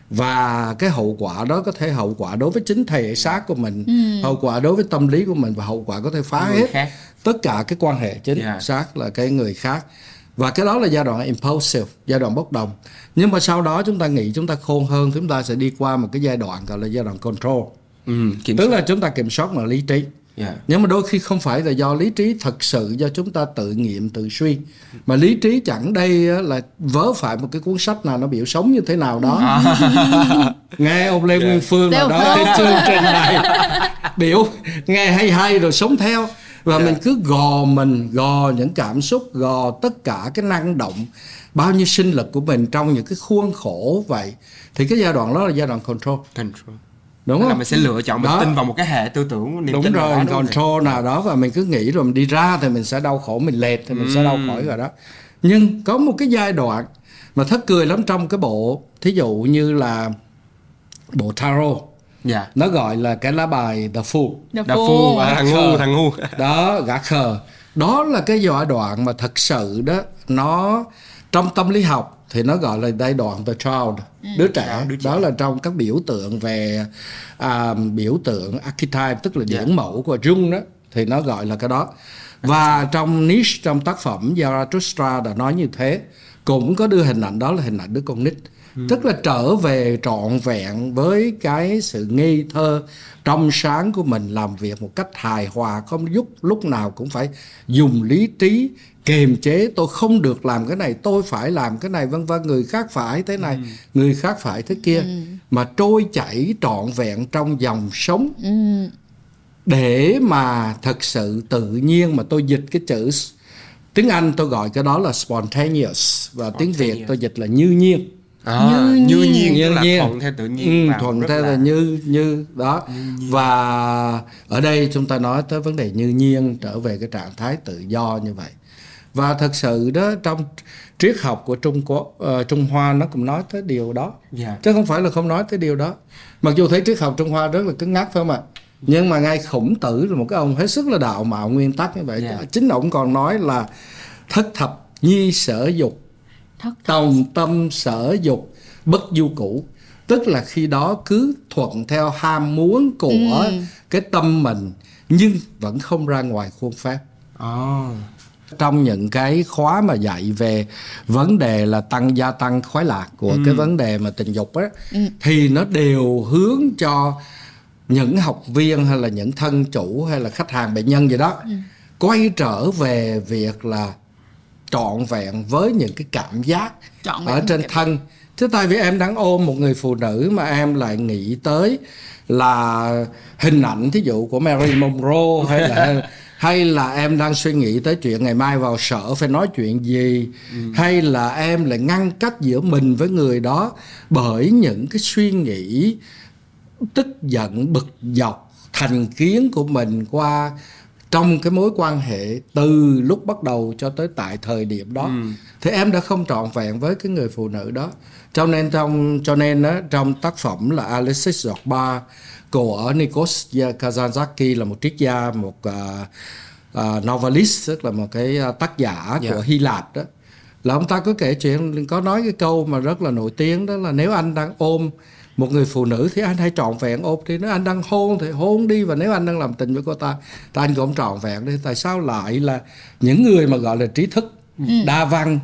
và cái hậu quả đó có thể hậu quả đối với chính thể xác của mình ừ. hậu quả đối với tâm lý của mình và hậu quả có thể phá hết khác. tất cả cái quan hệ chính yeah. xác là cái người khác và cái đó là giai đoạn impulsive giai đoạn bốc đồng nhưng mà sau đó chúng ta nghĩ chúng ta khôn hơn chúng ta sẽ đi qua một cái giai đoạn gọi là giai đoạn control ừ, tức soát. là chúng ta kiểm soát bằng lý trí Yeah. Nhưng mà đôi khi không phải là do lý trí thật sự do chúng ta tự nghiệm tự suy mà lý trí chẳng đây là vớ phải một cái cuốn sách nào nó biểu sống như thế nào đó à. nghe ông Lê yeah. Nguyên Phương nào đó trên chương trình này biểu nghe hay hay rồi sống theo và yeah. mình cứ gò mình gò những cảm xúc gò tất cả cái năng động bao nhiêu sinh lực của mình trong những cái khuôn khổ vậy thì cái giai đoạn đó là giai đoạn control control đúng không? là mình sẽ lựa chọn mình đó. tin vào một cái hệ tư tưởng niềm đúng tin rồi đó, control nào đó và mình cứ nghĩ rồi mình đi ra thì mình sẽ đau khổ mình lệch thì mình ừ. sẽ đau khỏi rồi đó nhưng có một cái giai đoạn mà thất cười lắm trong cái bộ thí dụ như là bộ tarot Yeah. Nó gọi là cái lá bài The Fool. The, The Fool, à, thằng ngu, thằng ngu. Đó, gã khờ. Đó là cái giai đoạn mà thật sự đó nó trong tâm lý học thì nó gọi là giai đoạn the child ừ. đứa trẻ đứa đó là trong các biểu tượng về à, biểu tượng archetype tức là điển yeah. Dạ. mẫu của Jung đó thì nó gọi là cái đó và trong niche trong tác phẩm Zarathustra đã nói như thế cũng có đưa hình ảnh đó là hình ảnh đứa con nít ừ. tức là trở về trọn vẹn với cái sự nghi thơ trong sáng của mình làm việc một cách hài hòa không giúp lúc nào cũng phải dùng lý trí kiềm chế tôi không được làm cái này tôi phải làm cái này vân vân người khác phải thế này ừ. người khác phải thế kia. Ừ. mà trôi chảy trọn vẹn trong dòng sống. Ừ. để mà thật sự tự nhiên mà tôi dịch cái chữ tiếng Anh tôi gọi cái đó là spontaneous. Và tiếng Việt tôi dịch là như nhiên. À, như, như nhiên, nhiên tức là thuận theo tự nhiên ừ, thuận theo là... là như như đó. Như và ở đây chúng ta nói tới vấn đề như nhiên trở về cái trạng thái tự do như vậy và thật sự đó trong triết học của Trung Quốc uh, Trung Hoa nó cũng nói tới điều đó yeah. Dạ. chứ không phải là không nói tới điều đó mặc dù thấy triết học Trung Hoa rất là cứng ngắc phải không ạ nhưng mà ngay khổng tử là một cái ông hết sức là đạo mạo nguyên tắc như vậy yeah. Dạ. chính ông còn nói là thất thập nhi sở dục tòng tâm sở dục bất du cũ tức là khi đó cứ thuận theo ham muốn của ừ. cái tâm mình nhưng vẫn không ra ngoài khuôn phép oh trong những cái khóa mà dạy về vấn đề là tăng gia tăng khoái lạc của ừ. cái vấn đề mà tình dục á ừ. thì nó đều hướng cho những học viên hay là những thân chủ hay là khách hàng bệnh nhân gì đó ừ. quay trở về việc là trọn vẹn với những cái cảm giác ở trên thân thế tại vì em đang ôm một người phụ nữ mà em lại nghĩ tới là hình ảnh thí dụ của Mary Monroe hay là hay là em đang suy nghĩ tới chuyện ngày mai vào sở phải nói chuyện gì ừ. hay là em lại ngăn cách giữa mình với người đó bởi những cái suy nghĩ tức giận bực dọc thành kiến của mình qua trong cái mối quan hệ từ lúc bắt đầu cho tới tại thời điểm đó ừ. thì em đã không trọn vẹn với cái người phụ nữ đó cho nên trong cho nên đó, trong tác phẩm là Alexis Zorba của Nikos Kazantzakis là một triết gia một uh, uh, novelist tức là một cái tác giả yeah. Dạ. của Hy Lạp đó là ông ta có kể chuyện có nói cái câu mà rất là nổi tiếng đó là nếu anh đang ôm một người phụ nữ thì anh hãy trọn vẹn ôm thì nếu anh đang hôn thì hôn đi và nếu anh đang làm tình với cô ta thì anh cũng trọn vẹn đi tại sao lại là những người mà gọi là trí thức ừ. đa văn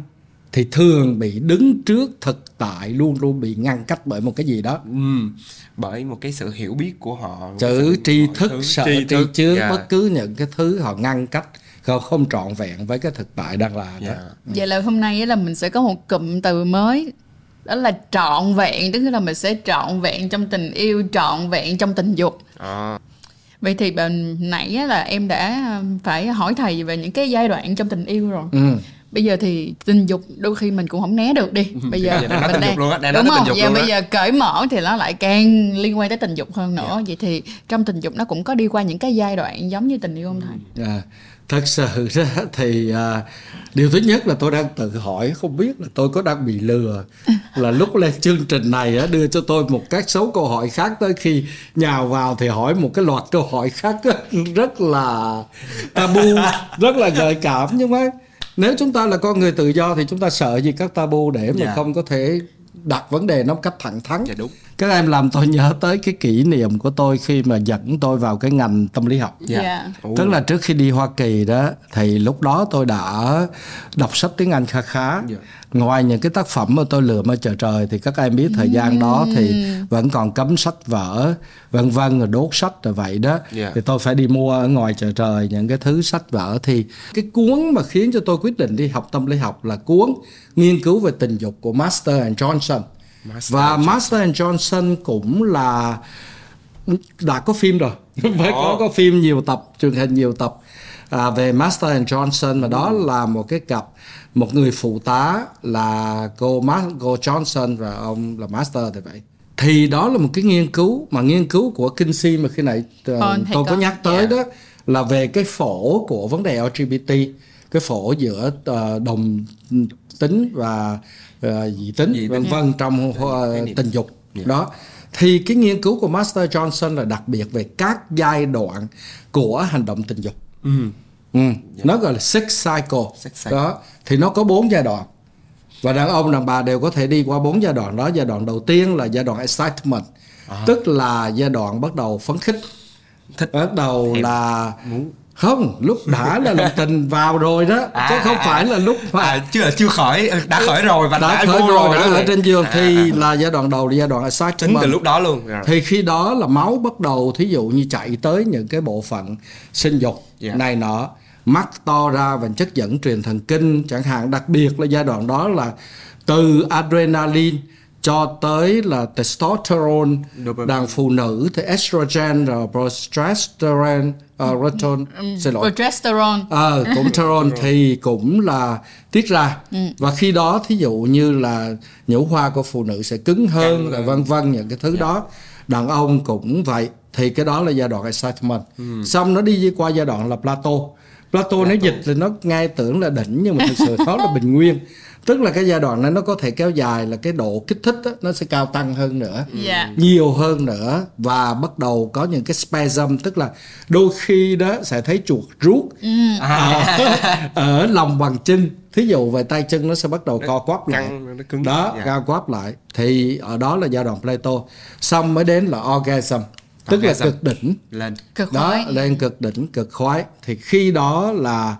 thì thường bị đứng trước thực tại luôn luôn bị ngăn cách bởi một cái gì đó ừ. bởi một cái sự hiểu biết của họ chữ tri thức sợ tri, tri chứa yeah. bất cứ những cái thứ họ ngăn cách không không trọn vẹn với cái thực tại đang là yeah. đó. vậy là hôm nay là mình sẽ có một cụm từ mới đó là trọn vẹn tức là mình sẽ trọn vẹn trong tình yêu trọn vẹn trong tình dục à. vậy thì bên nãy là em đã phải hỏi thầy về những cái giai đoạn trong tình yêu rồi ừ bây giờ thì tình dục đôi khi mình cũng không né được đi. Bây giờ mình đang, đang luôn á đúng không? giờ bây giờ cởi mở thì nó lại càng liên quan tới tình dục hơn nữa. Yeah. vậy thì trong tình dục nó cũng có đi qua những cái giai đoạn giống như tình yêu không thầy? À, thật sự thì à, điều thứ nhất là tôi đang tự hỏi không biết là tôi có đang bị lừa là lúc lên chương trình này á, đưa cho tôi một các số câu hỏi khác tới khi nhào vào thì hỏi một cái loạt câu hỏi khác rất là tabu rất là gợi cảm nhưng mà nếu chúng ta là con người tự do thì chúng ta sợ gì các tabu để mà yeah. Dạ. không có thể đặt vấn đề nó cách thẳng thắn dạ đúng các em làm tôi nhớ tới cái kỷ niệm của tôi khi mà dẫn tôi vào cái ngành tâm lý học yeah. Yeah. tức là trước khi đi hoa kỳ đó thì lúc đó tôi đã đọc sách tiếng anh khá khá yeah. ngoài những cái tác phẩm mà tôi lựa ở chợ trời thì các em biết thời gian đó thì vẫn còn cấm sách vở vân vân rồi đốt sách rồi vậy đó yeah. thì tôi phải đi mua ở ngoài chợ trời những cái thứ sách vở thì cái cuốn mà khiến cho tôi quyết định đi học tâm lý học là cuốn nghiên cứu về tình dục của Master and Johnson Master và Master and Johnson cũng là đã có phim rồi. Phải có có phim nhiều tập truyền hình nhiều tập à, về Master and Johnson. Mà đó là một cái cặp một người phụ tá là cô cô Johnson và ông là Master thì vậy. Thì đó là một cái nghiên cứu mà nghiên cứu của Kinsey mà khi nãy uh, tôi có nhắc tới yeah. đó là về cái phổ của vấn đề LGBT cái phổ giữa uh, đồng tính và uh, dị tính vân vân trong uh, tình dục yeah. đó thì cái nghiên cứu của Master Johnson là đặc biệt về các giai đoạn của hành động tình dục ừ. Ừ. Yeah. nó gọi là sex cycle. sex cycle đó thì nó có bốn giai đoạn và đàn ông đàn bà đều có thể đi qua bốn giai đoạn đó giai đoạn đầu tiên là giai đoạn excitement à. tức là giai đoạn bắt đầu phấn khích thích bắt đầu là muốn không lúc đã là lục tình vào rồi đó à, chứ không à, phải là lúc mà à, chưa chưa khỏi đã khởi rồi và đã, đã khởi rồi, đã ở trên giường à, thì là giai đoạn đầu là giai đoạn sát chính từ lúc đó luôn rồi. thì khi đó là máu bắt đầu thí dụ như chạy tới những cái bộ phận sinh dục yeah. này nọ mắt to ra và chất dẫn truyền thần kinh chẳng hạn đặc biệt là giai đoạn đó là từ adrenaline cho tới là testosterone đàn phụ nữ thì estrogen rồi progesterone uh, reton, xin lỗi. Progesterone. À, cũng testosterone thì cũng là tiết ra. Ừ. và khi đó thí dụ như là nhũ hoa của phụ nữ sẽ cứng hơn rồi vân vân những cái thứ yeah. Dạ. đó. Đàn ông cũng vậy. Thì cái đó là giai đoạn excitement. Ừ. xong nó đi qua giai đoạn là plato plato nếu dịch thì nó ngay tưởng là đỉnh nhưng mà thực sự đó là bình nguyên tức là cái giai đoạn này nó có thể kéo dài là cái độ kích thích đó, nó sẽ cao tăng hơn nữa yeah. Dạ. nhiều hơn nữa và bắt đầu có những cái spasm tức là đôi khi đó sẽ thấy chuột rút ừ. à. ở lòng bằng chân thí dụ về tay chân nó sẽ bắt đầu co quắp lại Căng, nó cứng đó yeah. Dạ. cao quắp lại thì ở đó là giai đoạn plato xong mới đến là orgasm tức orgasm. là cực đỉnh lên cực đó khoái. lên cực đỉnh cực khoái thì khi đó là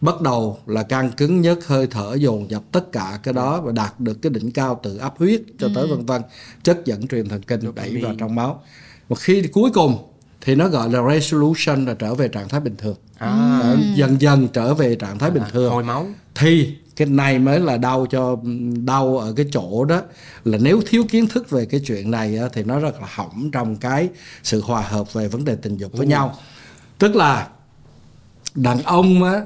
bắt đầu là căng cứng nhất hơi thở dồn dập tất cả cái đó và đạt được cái đỉnh cao từ áp huyết cho tới ừ. vân vân. Chất dẫn truyền thần kinh đẩy vào trong máu. Và khi cuối cùng thì nó gọi là resolution là trở về trạng thái bình thường. À. dần dần trở về trạng thái à, bình thường. hồi máu. Thì cái này mới là đau cho đau ở cái chỗ đó là nếu thiếu kiến thức về cái chuyện này thì nó rất là hỏng trong cái sự hòa hợp về vấn đề tình dục với ừ. nhau. Tức là đàn ông á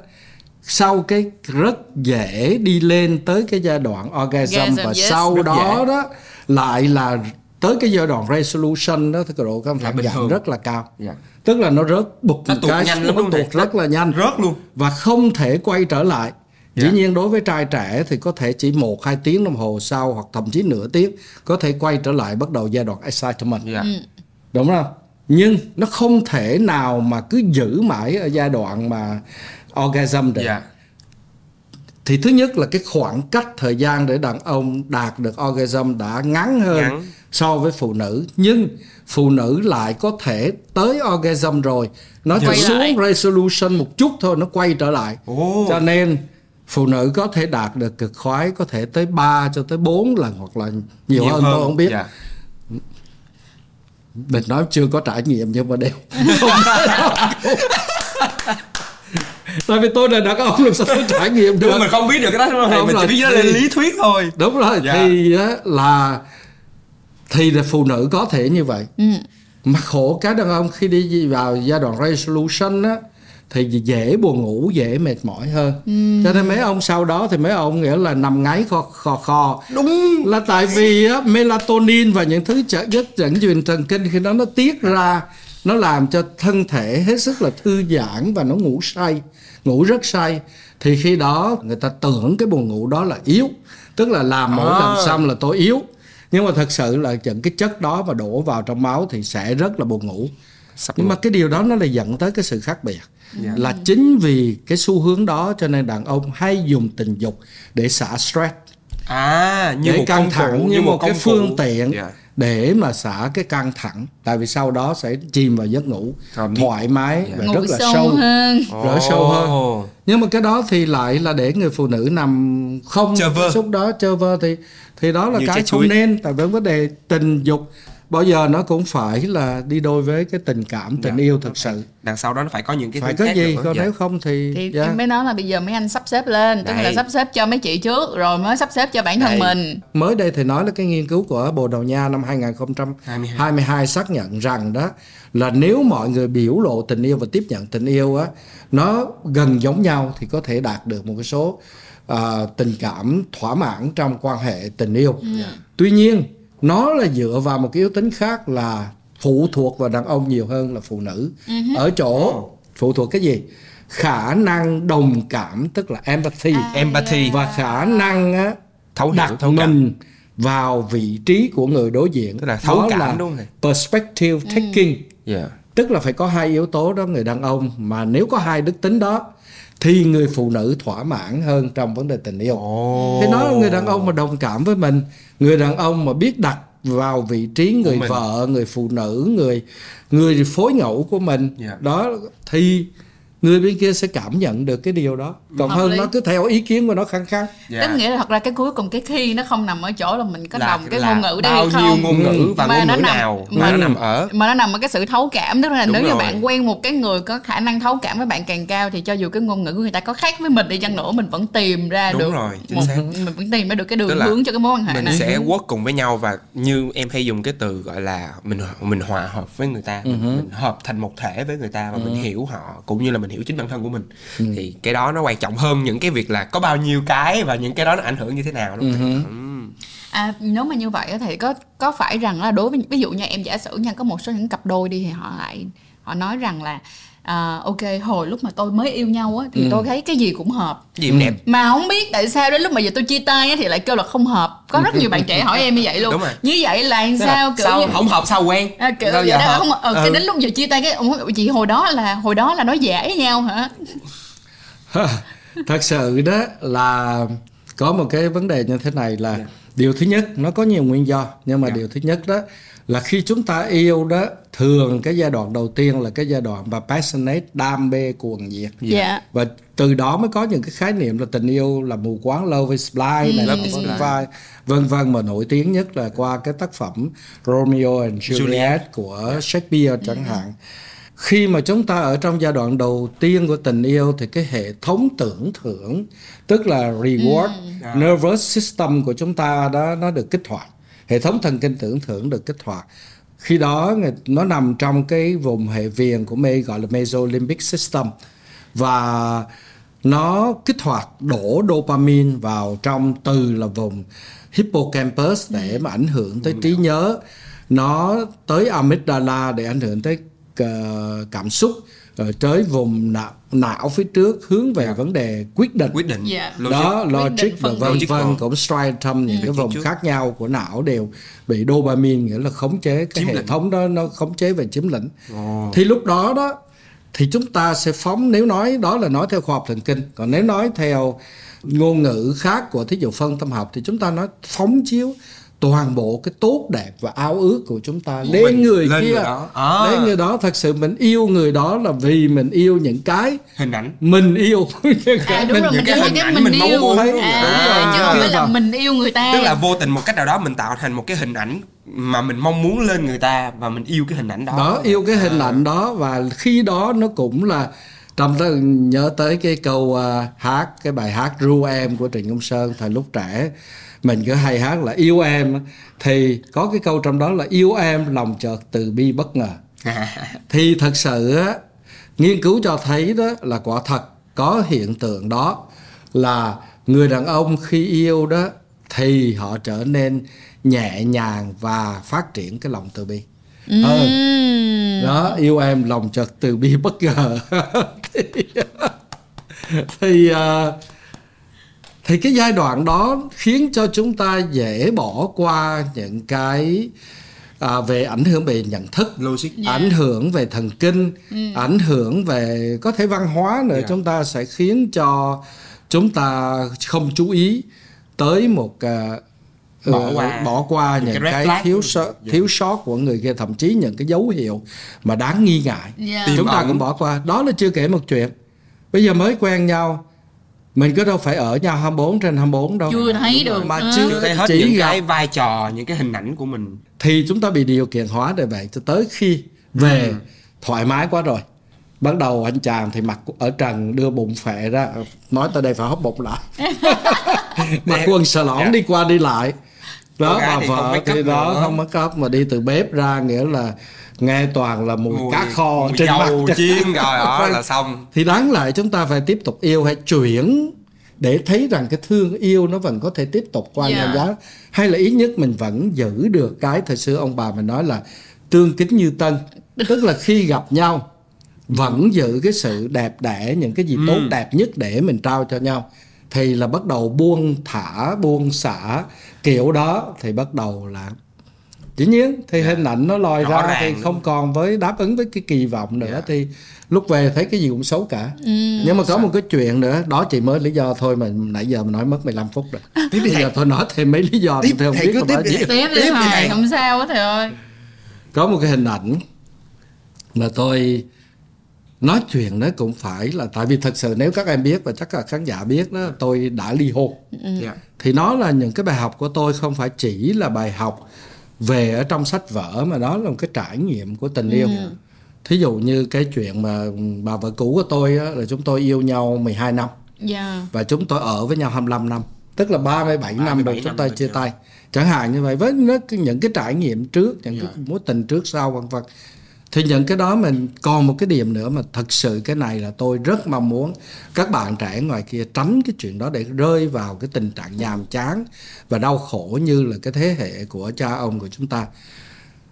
sau cái rất dễ đi lên tới cái giai đoạn orgasm yes, và yes, sau đó dễ. đó lại là tới cái giai đoạn resolution đó thì cái độ căng thẳng giảm rất là cao yeah. Dạ. tức là nó rớt bục nó một cái nhanh nó tụt rất là nhanh rớt luôn và không thể quay trở lại yeah. dĩ dạ. nhiên đối với trai trẻ thì có thể chỉ một hai tiếng đồng hồ sau hoặc thậm chí nửa tiếng có thể quay trở lại bắt đầu giai đoạn excitement yeah. Dạ. ừ. đúng không nhưng nó không thể nào mà cứ giữ mãi ở giai đoạn mà orgasm được yeah. thì thứ nhất là cái khoảng cách thời gian để đàn ông đạt được orgasm đã ngắn hơn ngắn. so với phụ nữ nhưng phụ nữ lại có thể tới orgasm rồi nó chỉ xuống lại. resolution một chút thôi nó quay trở lại oh. cho nên phụ nữ có thể đạt được cực khoái có thể tới 3 cho tới 4 lần hoặc là nhiều, nhiều hơn, hơn tôi không biết yeah. Dạ. mình nói chưa có trải nghiệm nhưng mà đều tại vì tôi là đàn ông làm sao tôi trải nghiệm được. mình không biết được cái đó đúng không mình chỉ biết là lý thuyết thôi. đúng rồi dạ. thì là thì là phụ nữ có thể như vậy. Ừ. mà khổ cái đàn ông khi đi vào giai đoạn resolution á thì dễ buồn ngủ dễ mệt mỏi hơn. Ừ. cho nên mấy ông sau đó thì mấy ông nghĩa là nằm ngáy kho kho kho đúng. Là tại vì á, melatonin và những thứ chất dẫn truyền thần kinh khi đó nó tiết ra nó làm cho thân thể hết sức là thư giãn và nó ngủ say ngủ rất say. Thì khi đó người ta tưởng cái buồn ngủ đó là yếu tức là làm mỗi à. lần xong là tôi yếu. Nhưng mà thật sự là những cái chất đó mà đổ vào trong máu thì sẽ rất là buồn ngủ. Sắp nhưng mà cái điều đó nó là dẫn tới cái sự khác biệt. Yeah. Dạ. là chính vì cái xu hướng đó cho nên đàn ông hay dùng tình dục để xả stress. À như để một căng thẳng như, như một, một cái phương tiện. Yeah dạ để mà xả cái căng thẳng. Tại vì sau đó sẽ chìm vào giấc ngủ Còn thoải mái yeah. và Ngủ rất là sâu, sâu. hơn. Oh. sâu hơn. Nhưng mà cái đó thì lại là để người phụ nữ nằm không cái xúc đó chơ vơ thì thì đó là Như cái không nên. Tại vì vấn đề tình dục bao giờ nó cũng phải là đi đôi với cái tình cảm tình dạ, yêu thực sự đằng sau đó nó phải có những cái phải có gì còn dạ. nếu không thì thì dạ. em mới nói là bây giờ mấy anh sắp xếp lên tức là sắp xếp cho mấy chị trước rồi mới sắp xếp cho bản thân mình mới đây thì nói là cái nghiên cứu của Bồ Đào Nha năm 2022 22 xác nhận rằng đó là nếu mọi người biểu lộ tình yêu và tiếp nhận tình yêu á nó gần giống nhau thì có thể đạt được một cái số uh, tình cảm thỏa mãn trong quan hệ tình yêu. Yeah. Dạ. Tuy nhiên nó là dựa vào một cái yếu tính khác là phụ thuộc vào đàn ông nhiều hơn là phụ nữ uh-huh. ở chỗ phụ thuộc cái gì khả năng đồng cảm tức là empathy à, empathy và khả năng á, thấu hiểu, đặt thấu mình cảm. vào vị trí của người đối diện tức là thấu đó cảm là đúng không? perspective ừ. taking ừ. yeah. tức là phải có hai yếu tố đó người đàn ông mà nếu có hai đức tính đó thì người phụ nữ thỏa mãn hơn trong vấn đề tình yêu. Oh. Thế nói người đàn ông mà đồng cảm với mình, người đàn ông mà biết đặt vào vị trí người vợ, người phụ nữ, người người phối ngẫu của mình, yeah. Dạ. đó thì người bên kia sẽ cảm nhận được cái điều đó còn Hợp hơn lý. nó cứ theo ý kiến của nó khăng khăng yeah. tức nghĩa là thật ra cái cuối cùng cái khi nó không nằm ở chỗ là mình có là, đồng cái ngôn ngữ đây bao không nhiêu ngôn ngữ và mà ngôn ngữ nằm, nào mà, mà nó nằm ở mà nó nằm ở cái sự thấu cảm tức là Đúng nếu rồi. như bạn quen một cái người có khả năng thấu cảm với bạn càng cao thì cho dù cái ngôn ngữ của người ta có khác với mình đi chăng nữa mình vẫn tìm ra Đúng được rồi, một, mình vẫn tìm ra được cái đường hướng cho cái mối quan hệ mình này mình sẽ work cùng với nhau và như em hay dùng cái từ gọi là mình mình hòa hợp với người ta uh-huh. mình, hợp thành một thể với người ta và uh-huh. mình hiểu họ cũng như là mình hiểu chính bản thân của mình ừ. thì cái đó nó quan trọng hơn những cái việc là có bao nhiêu cái và những cái đó nó ảnh hưởng như thế nào đúng không? Ừ. À, nếu mà như vậy thì có có phải rằng là đối với ví dụ như em giả sử nha có một số những cặp đôi đi thì họ lại họ nói rằng là à, ok hồi lúc mà tôi mới yêu nhau á thì ừ. tôi thấy cái gì cũng hợp gì cũng đẹp mà không biết tại sao đến lúc mà giờ tôi chia tay á thì lại kêu là không hợp có rất nhiều bạn trẻ hỏi em như vậy luôn Đúng rồi. như vậy là sao là, kiểu sao như... không hợp sao quen à, kiểu vậy đó không ờ, ừ. cái đến lúc giờ chia tay cái chị hồi đó là hồi đó là nói với nhau hả thật sự đó là có một cái vấn đề như thế này là yeah. điều thứ nhất nó có nhiều nguyên do nhưng mà yeah. điều thứ nhất đó là khi chúng ta yêu đó thường cái giai đoạn đầu tiên là cái giai đoạn mà passionate đam mê cuồng nhiệt yeah. Dạ. và từ đó mới có những cái khái niệm là tình yêu là mù quáng love is blind này mm. vân vân vân vân mà nổi tiếng nhất là qua cái tác phẩm Romeo and Juliet, Juliet. của Shakespeare chẳng mm. hạn khi mà chúng ta ở trong giai đoạn đầu tiên của tình yêu thì cái hệ thống tưởng thưởng tức là reward ừ. nervous system của chúng ta đó nó được kích hoạt hệ thống thần kinh tưởng thưởng được kích hoạt. Khi đó nó nằm trong cái vùng hệ viền của mê gọi là mesolimbic system. Và nó kích hoạt đổ dopamine vào trong từ là vùng hippocampus để mà ảnh hưởng tới trí nhớ. Nó tới amygdala để ảnh hưởng tới ờ, cảm xúc ở tới vùng não, não phía trước hướng về yeah. Dạ. vấn đề quyết định quyết định yeah. Dạ. đó logic, logic và vân vân cũng striatum những ừ. cái vùng khác nhau của não đều bị dopamine nghĩa là khống chế cái chiếm hệ lĩnh. thống đó nó khống chế về chiếm lĩnh oh. thì lúc đó đó thì chúng ta sẽ phóng nếu nói đó là nói theo khoa học thần kinh còn nếu nói theo ngôn ngữ khác của thí dụ phân tâm học thì chúng ta nói phóng chiếu toàn bộ cái tốt đẹp và ao ước của chúng ta. Lên mình, người lên kia người đó. À. lên người đó thật sự mình yêu người đó là vì mình yêu những cái hình ảnh. mình yêu. Những cái, à, đúng mình, rồi, những cái hình ảnh mình, mong muốn à, à, chứ không phải là mình yêu người ta. Tức là vô tình một cách nào đó mình tạo thành một cái hình ảnh mà mình mong muốn lên người ta và mình yêu cái hình ảnh đó. Đó yêu cái hình à. ảnh đó và khi đó nó cũng là trong tôi nhớ tới cái câu uh, hát cái bài hát ru em của trịnh công sơn thời lúc trẻ. Mình cứ hay hát là yêu em thì có cái câu trong đó là yêu em lòng chợt từ bi bất ngờ. Thì thật sự á nghiên cứu cho thấy đó là quả thật có hiện tượng đó là người đàn ông khi yêu đó thì họ trở nên nhẹ nhàng và phát triển cái lòng từ bi. Mm. ừ. đó yêu em lòng chợt từ bi bất ngờ thì, thì uh, thì cái giai đoạn đó khiến cho chúng ta dễ bỏ qua những cái à, về ảnh hưởng về nhận thức logic yeah. ảnh hưởng về thần kinh ừ. ảnh hưởng về có thể văn hóa nữa yeah. chúng ta sẽ khiến cho chúng ta không chú ý tới một uh, bỏ qua, bỏ qua những, những cái, cái thiếu sót yeah. thiếu sót của người kia thậm chí những cái dấu hiệu mà đáng nghi ngại. Yeah. chúng ta cũng bỏ qua. Đó là chưa kể một chuyện. Bây giờ mới quen nhau mình có đâu phải ở nhau 24 trên 24 đâu. Chưa thấy được mà ừ. chưa thấy hết chỉ những gặp... cái vai trò những cái hình ảnh của mình. thì chúng ta bị điều kiện hóa để vậy cho tới khi về ừ. thoải mái quá rồi. Bắt đầu anh chàng thì mặc ở trần đưa bụng phệ ra nói tới đây phải hấp bụng lại. Mặc quần sờ lõn yeah. đi qua đi lại đó bà vợ thì đó không mất cấp mà đi từ bếp ra nghĩa là nghe toàn là mùi, mùi cá kho mùi trên mặt. chiên rồi đó là xong. Thì đáng lại chúng ta phải tiếp tục yêu hay chuyển để thấy rằng cái thương yêu nó vẫn có thể tiếp tục qua yeah. nhau giá. Hay là ít nhất mình vẫn giữ được cái thời xưa ông bà mình nói là tương kính như tân. Tức là khi gặp nhau vẫn giữ cái sự đẹp đẽ những cái gì tốt ừ. đẹp nhất để mình trao cho nhau thì là bắt đầu buông thả buông xả kiểu đó thì bắt đầu là dĩ nhiên thì yeah. Dạ. hình ảnh nó lòi Rõ ra thì không còn với đáp ứng với cái kỳ vọng nữa yeah. Dạ. thì lúc về thấy cái gì cũng xấu cả ừ. nhưng mà có một cái chuyện nữa đó chỉ mới lý do thôi mà nãy giờ mình nói mất 15 phút rồi tiếp bây giờ thôi nói thêm mấy lý do tiếp thì không biết tiếp, tiếp, tiếp, tiếp, tiếp thầy không sao á thầy ơi có một cái hình ảnh mà tôi nói chuyện đó cũng phải là tại vì thật sự nếu các em biết và chắc là khán giả biết đó tôi đã ly hôn yeah. Dạ. thì nó là những cái bài học của tôi không phải chỉ là bài học về ở trong sách vở mà đó là một cái trải nghiệm của tình yêu ừ. thí dụ như cái chuyện mà bà vợ cũ của tôi á, là chúng tôi yêu nhau 12 năm yeah. Dạ. và chúng tôi ở với nhau 25 năm tức là 37, 37 năm rồi chúng ta chia tay chẳng hạn như vậy với nó những cái trải nghiệm trước những yeah. cái dạ. mối tình trước sau vân vân thì những cái đó mình còn một cái điểm nữa mà thật sự cái này là tôi rất mong muốn các bạn trẻ ngoài kia tránh cái chuyện đó để rơi vào cái tình trạng nhàm chán và đau khổ như là cái thế hệ của cha ông của chúng ta.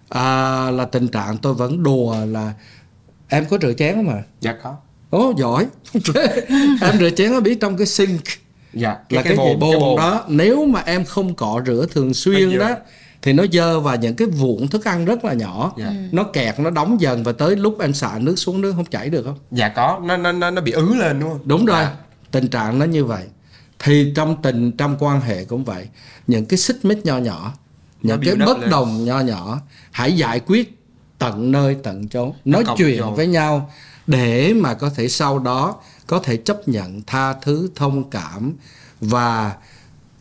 À, là tình trạng tôi vẫn đùa là em có rửa chén không à dạ có. Ố giỏi. Em rửa chén có biết trong cái sink. Dạ cái, là cái, cái bồn, bồn, cái bồn đó. Nếu mà em không cọ rửa thường xuyên đó thì nó dơ và những cái vụn thức ăn rất là nhỏ dạ. nó kẹt nó đóng dần và tới lúc em xả nước xuống nước không chảy được không dạ có nó nó nó, nó bị ứ lên đúng không đúng rồi dạ. tình trạng nó như vậy thì trong tình trong quan hệ cũng vậy những cái xích mích nho nhỏ những cái bất lên. đồng nho nhỏ hãy giải quyết tận nơi tận chốn nói chuyện vô. với nhau để mà có thể sau đó có thể chấp nhận tha thứ thông cảm và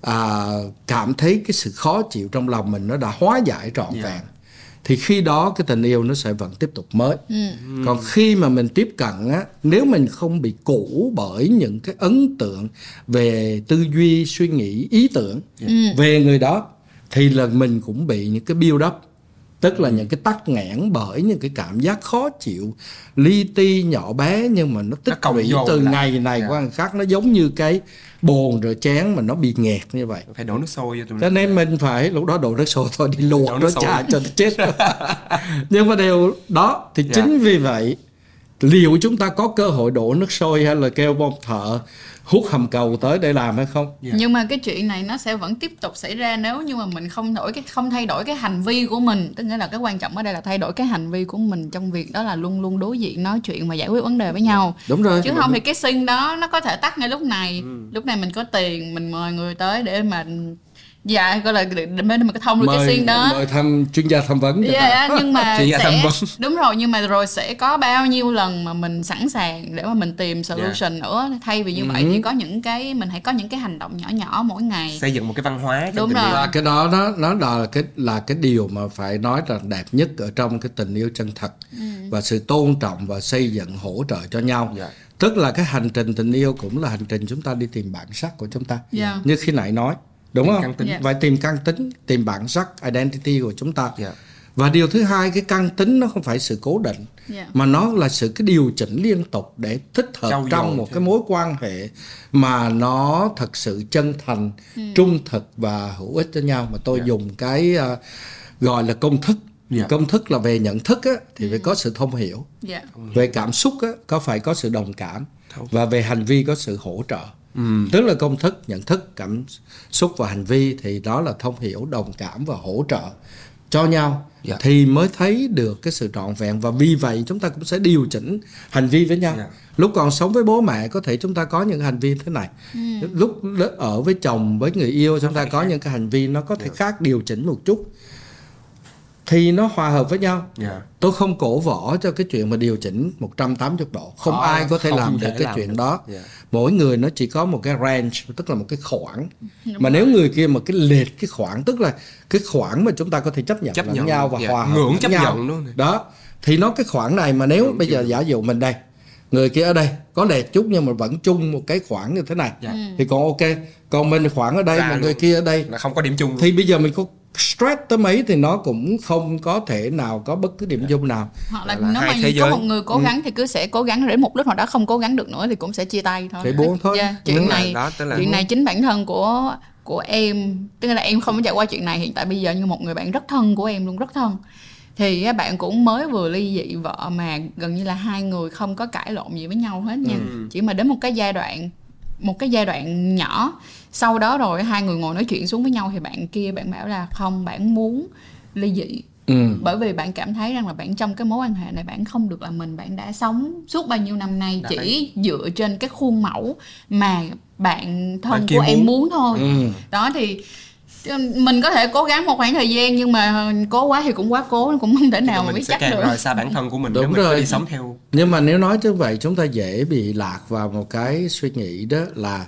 à, cảm thấy cái sự khó chịu trong lòng mình nó đã hóa giải trọn yeah. Dạ. vẹn thì khi đó cái tình yêu nó sẽ vẫn tiếp tục mới ừ. còn khi mà mình tiếp cận á nếu mình không bị cũ bởi những cái ấn tượng về tư duy suy nghĩ ý tưởng ừ. về người đó thì là mình cũng bị những cái build up tức là những cái tắc nghẽn bởi những cái cảm giác khó chịu li ti nhỏ bé nhưng mà nó tích lũy từ lại. ngày này yeah. qua ngày khác nó giống như cái bồn rồi chén mà nó bị nghẹt như vậy phải đổ nước sôi cho, cho nên mình phải lúc đó đổ nước sôi thôi đi luộc nó chả cho nó chết nhưng mà đều đó thì yeah. chính vì vậy liệu chúng ta có cơ hội đổ nước sôi hay là kêu bom thợ hút hầm cầu tới để làm hay không? Yeah. nhưng mà cái chuyện này nó sẽ vẫn tiếp tục xảy ra nếu như mà mình không đổi cái không thay đổi cái hành vi của mình. Tức nghĩa là cái quan trọng ở đây là thay đổi cái hành vi của mình trong việc đó là luôn luôn đối diện nói chuyện và giải quyết vấn đề với nhau. Đúng rồi. Chứ không thì cái sinh đó nó có thể tắt ngay lúc này. Ừ. lúc này mình có tiền mình mời người tới để mà dạ gọi là để mình có thông được mời, cái xiên đó. mời thăm chuyên gia tham vấn dạ yeah, nhưng mà chuyên gia sẽ, tham vấn. Đúng rồi nhưng mà rồi sẽ có bao nhiêu lần mà mình sẵn sàng để mà mình tìm solution yeah. nữa. Thay vì như vậy thì ừ. có những cái mình hãy có những cái hành động nhỏ nhỏ mỗi ngày. Xây dựng một cái văn hóa đúng rồi. Là cái đó nó nó là cái là cái điều mà phải nói là đẹp nhất ở trong cái tình yêu chân thật. Ừ. và sự tôn trọng và xây dựng hỗ trợ cho nhau. Yeah tức là cái hành trình tình yêu cũng là hành trình chúng ta đi tìm bản sắc của chúng ta. Yeah. như khi nãy nói đúng tìm không yeah. phải tìm căn tính tìm bản sắc identity của chúng ta yeah. và điều thứ hai cái căn tính nó không phải sự cố định yeah. mà nó là sự cái điều chỉnh liên tục để thích hợp Châu trong một chứ. cái mối quan hệ mà nó thật sự chân thành ừ. trung thực và hữu ích cho nhau mà tôi yeah. dùng cái uh, gọi là công thức Yeah. công thức là về nhận thức á, thì phải ừ. có sự thông hiểu yeah. về cảm xúc á, có phải có sự đồng cảm và về hành vi có sự hỗ trợ Ừ. tức là công thức nhận thức cảm xúc và hành vi thì đó là thông hiểu đồng cảm và hỗ trợ cho nhau. Dạ. thì mới thấy được cái sự trọn vẹn và vì vậy chúng ta cũng sẽ điều chỉnh hành vi với nhau. Dạ. lúc còn sống với bố mẹ có thể chúng ta có những hành vi thế này ừ. lúc ở với chồng với người yêu chúng ta có những cái hành vi nó có thể. Dạ. khác điều chỉnh một chút thì nó hòa hợp với nhau. Yeah. Tôi không cổ võ cho cái chuyện mà điều chỉnh 180 độ. Không Khó, ai có thể làm được cái làm chuyện được. đó. Yeah. Mỗi người nó chỉ có một cái range, tức là một cái khoảng. Đúng mà rồi. nếu người kia một cái lệch cái khoảng, tức là cái khoảng mà chúng ta có thể chấp nhận chấp lẫn nhận, nhau và yeah. hòa hợp ngưỡng chấp nhau. nhận luôn. Đó. Thì nó cái khoảng này mà nếu Ngưỡng bây giờ giả dụ mình đây người kia ở đây có lệch chút nhưng mà vẫn chung một cái khoảng như thế này yeah. thì còn ok còn mình khoảng ở đây Ra mà người kia ở đây là không có điểm chung thì bây giờ mình có stress tới mấy thì nó cũng không có thể nào có bất cứ điểm dung nào. Hoặc là, là nếu mà có giới. một người cố gắng ừ. thì cứ sẽ cố gắng đến một lúc nào đó không cố gắng được nữa thì cũng sẽ chia tay thôi. Phải buông thôi. Yeah, chuyện này đó, là chuyện này chính bản thân của của em tức là em không có trải qua chuyện này hiện tại bây giờ như một người bạn rất thân của em luôn rất thân. Thì bạn cũng mới vừa ly dị vợ mà gần như là hai người không có cãi lộn gì với nhau hết nha. Ừ. chỉ mà đến một cái giai đoạn một cái giai đoạn nhỏ sau đó rồi hai người ngồi nói chuyện xuống với nhau thì bạn kia bạn bảo là không bạn muốn ly dị Ừ. bởi vì bạn cảm thấy rằng là bạn trong cái mối quan hệ này bạn không được là mình bạn đã sống suốt bao nhiêu năm nay đã chỉ đấy. dựa trên cái khuôn mẫu mà bạn thân bạn của muốn. em muốn thôi ừ. đó thì mình có thể cố gắng một khoảng thời gian nhưng mà cố quá thì cũng quá cố cũng không thể nào mà biết chắc được. rồi xa bản thân của mình đúng rồi. mình đi sống theo. Nhưng mà nếu nói như vậy chúng ta dễ bị lạc vào một cái suy nghĩ đó là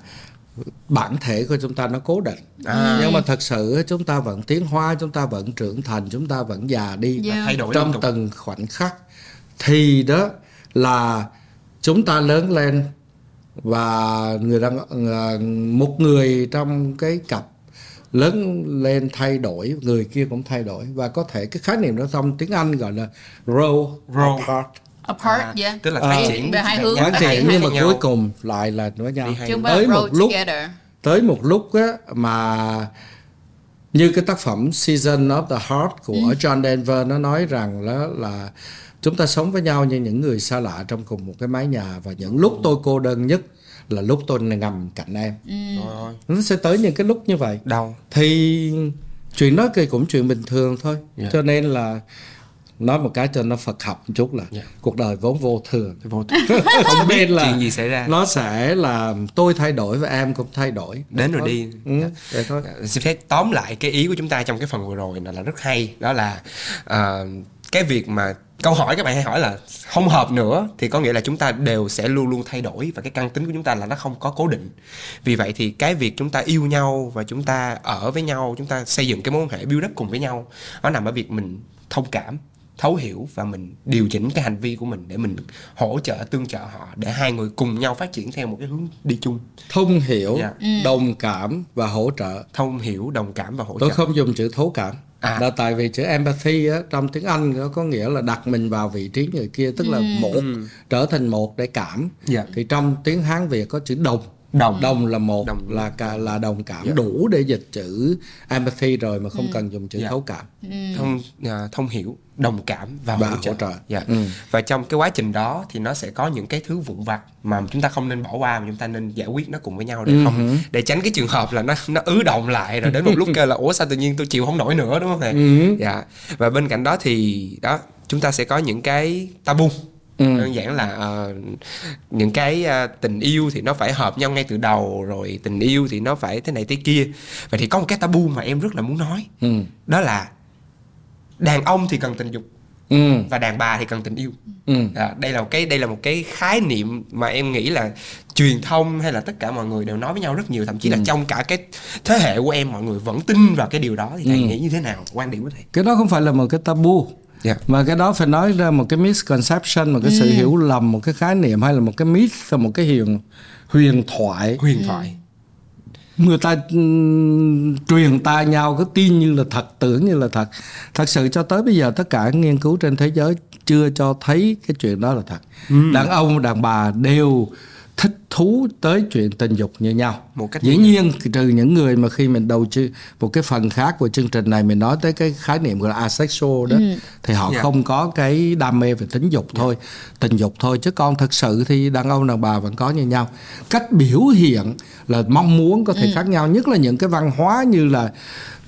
bản thể của chúng ta nó cố định. À. nhưng mà thật sự chúng ta vẫn tiến hóa chúng ta vẫn trưởng thành chúng ta vẫn già đi yeah. Thay đổi trong từng khoảnh khắc. Thì đó là chúng ta lớn lên và người đang một người trong cái cặp lớn lên thay đổi người kia cũng thay đổi. Và có thể cái khái niệm đó trong tiếng Anh gọi là grow, grow. apart. Apart à, yeah. tức là phát triển về hai hướng. phát triển nhưng mà cuối cùng lại là với nhau. Tới một lúc together. tới một lúc á mà như cái tác phẩm Season of the Heart của ừ. John Denver nó nói rằng đó là chúng ta sống với nhau như những người xa lạ trong cùng một cái mái nhà. Và những lúc tôi cô đơn nhất là lúc tôi ngầm cạnh em ừ. nó sẽ tới những cái lúc như vậy đau thì chuyện đó thì cũng chuyện bình thường thôi yeah. Dạ. cho nên là nói một cái cho nó Phật học một chút là yeah. Dạ. cuộc đời vốn vô thường vô thường không biết là chuyện gì xảy ra nó sẽ là tôi thay đổi và em cũng thay đổi đến rồi đi ừ, yeah. Dạ. thôi xin phép tóm lại cái ý của chúng ta trong cái phần vừa rồi là, là rất hay đó là uh, cái việc mà câu hỏi các bạn hay hỏi là không hợp nữa thì có nghĩa là chúng ta đều sẽ luôn luôn thay đổi và cái căn tính của chúng ta là nó không có cố định. Vì vậy thì cái việc chúng ta yêu nhau và chúng ta ở với nhau, chúng ta xây dựng cái mối quan hệ build up cùng với nhau, nó nằm ở việc mình thông cảm thấu hiểu và mình điều chỉnh cái hành vi của mình để mình hỗ trợ tương trợ họ để hai người cùng nhau phát triển theo một cái hướng đi chung thông hiểu yeah. Dạ. Ừ. đồng cảm và hỗ trợ thông hiểu đồng cảm và hỗ tôi trợ tôi không dùng chữ thấu cảm à. là tại vì chữ empathy á, trong tiếng Anh nó có nghĩa là đặt mình vào vị trí người kia tức là ừ. một trở thành một để cảm yeah. Dạ. thì trong tiếng Hán Việt có chữ đồng đồng đồng là một đồng. là cả là đồng cảm yeah. Dạ. đủ để dịch chữ empathy rồi mà không ừ. cần dùng chữ yeah. Dạ. thấu cảm ừ. thông uh, thông hiểu đồng cảm và, và hỗ trợ, hỗ trợ. Yeah. Dạ. Ừ. và trong cái quá trình đó thì nó sẽ có những cái thứ vụn vặt mà chúng ta không nên bỏ qua mà chúng ta nên giải quyết nó cùng với nhau để ừ. không để tránh cái trường hợp là nó nó ứ động lại rồi đến một lúc kêu là ủa sao tự nhiên tôi chịu không nổi nữa đúng không thầy ừ. dạ và bên cạnh đó thì đó chúng ta sẽ có những cái tabu ừ. đơn giản là uh, những cái uh, tình yêu thì nó phải hợp nhau ngay từ đầu rồi tình yêu thì nó phải thế này thế kia vậy thì có một cái tabu mà em rất là muốn nói ừ. đó là đàn ông thì cần tình dục ừ. và đàn bà thì cần tình yêu ừ. à, đây là một cái đây là một cái khái niệm mà em nghĩ là truyền thông hay là tất cả mọi người đều nói với nhau rất nhiều thậm chí ừ. là trong cả cái thế hệ của em mọi người vẫn tin vào cái điều đó thì thầy ừ. nghĩ như thế nào quan điểm của thầy cái đó không phải là một cái tabu Yeah. Dạ. mà cái đó phải nói ra một cái misconception một cái ừ. sự hiểu lầm một cái khái niệm hay là một cái myth hay một cái huyền huyền thoại huyền thoại người ta truyền tai nhau cứ tin như là thật tưởng như là thật thật sự cho tới bây giờ tất cả nghiên cứu trên thế giới chưa cho thấy cái chuyện đó là thật ừ. đàn ông đàn bà đều thú tới chuyện tình dục như nhau một cách dĩ nhiên trừ những người mà khi mình đầu tư một cái phần khác của chương trình này mình nói tới cái khái niệm gọi là asexual đó ừ. thì họ yeah. Dạ. không có cái đam mê về tính dục yeah. Dạ. thôi tình dục thôi chứ còn thực sự thì đàn ông đàn bà vẫn có như nhau cách biểu hiện là mong muốn có thể ừ. khác nhau nhất là những cái văn hóa như là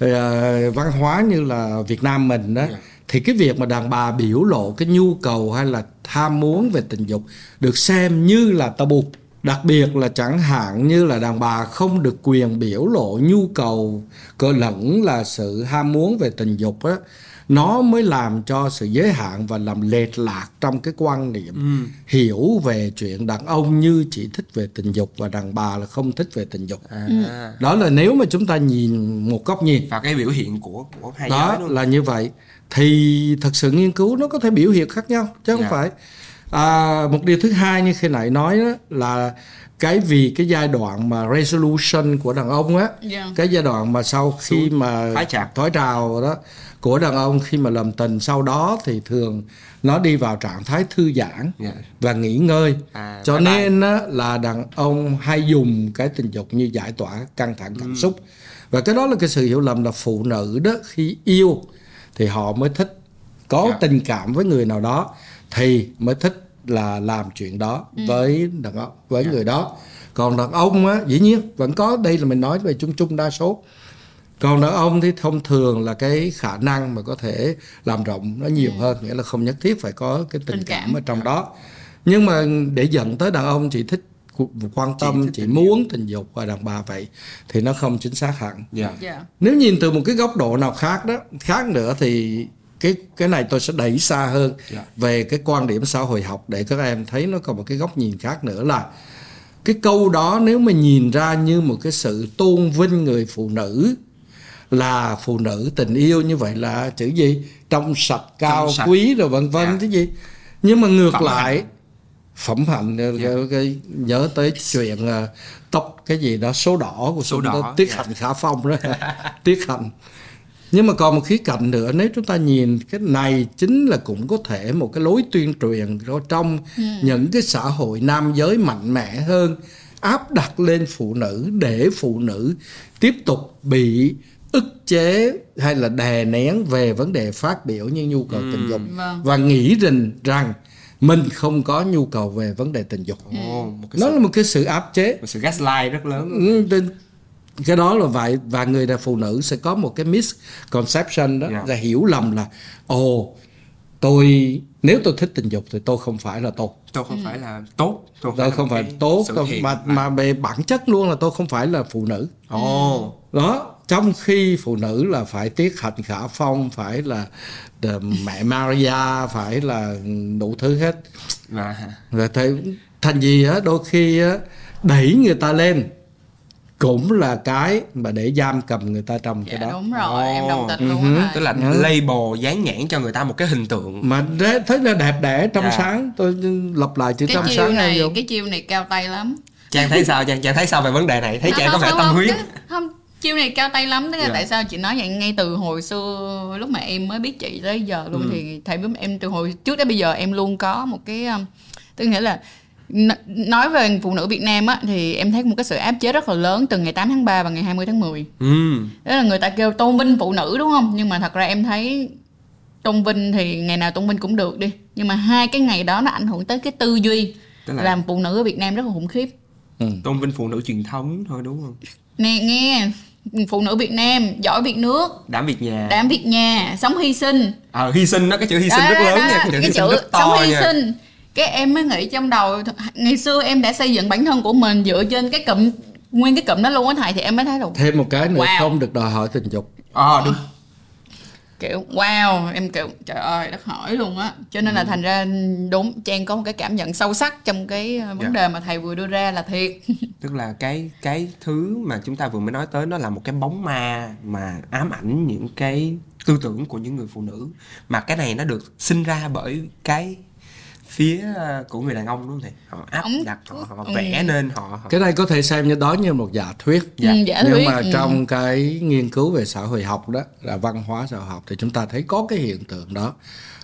uh, văn hóa như là Việt Nam mình đó yeah dạ thì cái việc mà đàn bà biểu lộ cái nhu cầu hay là tham muốn về tình dục được xem như là tabu đặc biệt là chẳng hạn như là đàn bà không được quyền biểu lộ nhu cầu cơ lẫn là sự ham muốn về tình dục á nó mới làm cho sự giới hạn và làm lệch lạc trong cái quan niệm ừ. hiểu về chuyện đàn ông như chỉ thích về tình dục và đàn bà là không thích về tình dục à. Ừ. đó là nếu mà chúng ta nhìn một góc nhìn và cái biểu hiện của của hai đó giới luôn. là như vậy thì thật sự nghiên cứu nó có thể biểu hiện khác nhau chứ không yeah. Dạ. phải à, một điều thứ hai như khi nãy nói đó là cái vì cái giai đoạn mà resolution của đàn ông á yeah. Dạ. cái giai đoạn mà sau khi mà thói trào đó của đàn ông khi mà làm tình sau đó thì thường nó đi vào trạng thái thư giãn yeah. Dạ. và nghỉ ngơi à, cho nên á, là đàn ông hay dùng cái tình dục như giải tỏa căng thẳng cảm ừ. xúc và cái đó là cái sự hiểu lầm là phụ nữ đó khi yêu thì họ mới thích có yeah. Dạ. tình cảm với người nào đó thì mới thích là làm chuyện đó ừ. với đàn ông với yeah. Dạ. người đó còn đàn ông á dĩ nhiên vẫn có đây là mình nói về chung chung đa số còn đàn ông thì thông thường là cái khả năng mà có thể làm rộng nó nhiều ừ. hơn nghĩa là không nhất thiết phải có cái tình, tình cảm. cảm ở trong đó nhưng mà để dẫn tới đàn ông chỉ thích quan tâm chỉ, chỉ muốn tình dục và đàn bà vậy thì nó không chính xác hẳn yeah. Dạ. Yeah. Dạ. nếu nhìn từ một cái góc độ nào khác đó khác nữa thì cái cái này tôi sẽ đẩy xa hơn yeah. Dạ. về cái quan điểm xã hội học để các em thấy nó còn một cái góc nhìn khác nữa là cái câu đó nếu mà nhìn ra như một cái sự tôn vinh người phụ nữ là phụ nữ tình yêu như vậy là chữ gì trong sạch cao trong sạch. quý rồi vân vân yeah. cái gì nhưng mà ngược Phẩm lại hạnh phẩm hạnh yeah. Dạ. cái, cái, nhớ tới chuyện uh, tóc cái gì đó số đỏ của số đỏ tiết yeah. hạnh khả phong đó tiết hạnh nhưng mà còn một khía cạnh nữa nếu chúng ta nhìn cái này chính là cũng có thể một cái lối tuyên truyền trong ừ. những cái xã hội nam giới mạnh mẽ hơn áp đặt lên phụ nữ để phụ nữ tiếp tục bị ức chế hay là đè nén về vấn đề phát biểu như nhu cầu ừ. tình dục vâng. và nghĩ rằng rằng mình không có nhu cầu về vấn đề tình dục cái nó sự, là một cái sự áp chế một sự gaslight rất lớn ừ, cái đó là vậy và người là phụ nữ sẽ có một cái misconception đó yeah. Dạ. là hiểu lầm là ồ oh, tôi nếu tôi thích tình dục thì tôi không phải là tốt tôi không ừ. phải là tốt tôi, tôi không phải tốt tôi, mà mà về bản chất luôn là tôi không phải là phụ nữ ồ oh. đó trong khi phụ nữ là phải tiết hạnh khả phong phải là mẹ Maria phải là đủ thứ hết à. rồi thấy thành gì á đôi khi á đẩy người ta lên cũng là cái mà để giam cầm người ta trong dạ, cái đó đúng rồi oh. em đồng tình luôn uh-huh. tức là uh-huh. label dán nhãn cho người ta một cái hình tượng mà thế thấy là đẹp đẽ trong yeah. Dạ. sáng tôi lặp lại chữ trong sáng này cái chiêu này cao tay lắm trang thấy sao trang trang thấy sao về vấn đề này thấy trang có vẻ tâm huyết không chiêu này cao tay lắm tức là yeah. Dạ. tại sao chị nói vậy ngay từ hồi xưa lúc mà em mới biết chị tới giờ luôn ừ. thì thầy với em từ hồi trước đến bây giờ em luôn có một cái um, tức nghĩa là nói về phụ nữ Việt Nam á thì em thấy một cái sự áp chế rất là lớn từ ngày 8 tháng 3 và ngày 20 tháng 10. Ừ. Đó là người ta kêu tôn vinh phụ nữ đúng không? Nhưng mà thật ra em thấy tôn vinh thì ngày nào tôn vinh cũng được đi. Nhưng mà hai cái ngày đó nó ảnh hưởng tới cái tư duy là... làm phụ nữ ở Việt Nam rất là khủng khiếp. Ừ. Tôn vinh phụ nữ truyền thống thôi đúng không? Nè nghe phụ nữ Việt Nam giỏi việc nước đảm việc nhà đảm việc nhà sống hy sinh ờ à, hy sinh đó cái chữ hy sinh đó, rất lớn đó, nha cái chữ cái to sống hy nha. sinh cái em mới nghĩ trong đầu ngày xưa em đã xây dựng bản thân của mình dựa trên cái cụm nguyên cái cụm đó luôn á thầy thì em mới thấy là thêm một cái nữa wow. không được đòi hỏi tình dục ờ à, đúng kiểu wow em kiểu trời ơi đất hỏi luôn á cho nên là ừ. thành ra đúng trang có một cái cảm nhận sâu sắc trong cái ờ, vấn. Dạ. đề mà thầy vừa đưa ra là thiệt tức là cái cái thứ mà chúng ta vừa mới nói tới nó là một cái bóng ma mà ám ảnh những cái tư tưởng của những người phụ nữ mà cái này nó được sinh ra bởi cái phía ờ, của người đàn ông đúng không thầy họ áp Ông... đặt họ, họ vẽ ừ. nên họ, họ cái này có thể xem như đó như một giả thuyết dạ. ừ, giả nhưng thuyết. mà ừ. trong cái nghiên cứu về xã hội học đó là văn hóa xã hội học thì chúng ta thấy có cái hiện tượng đó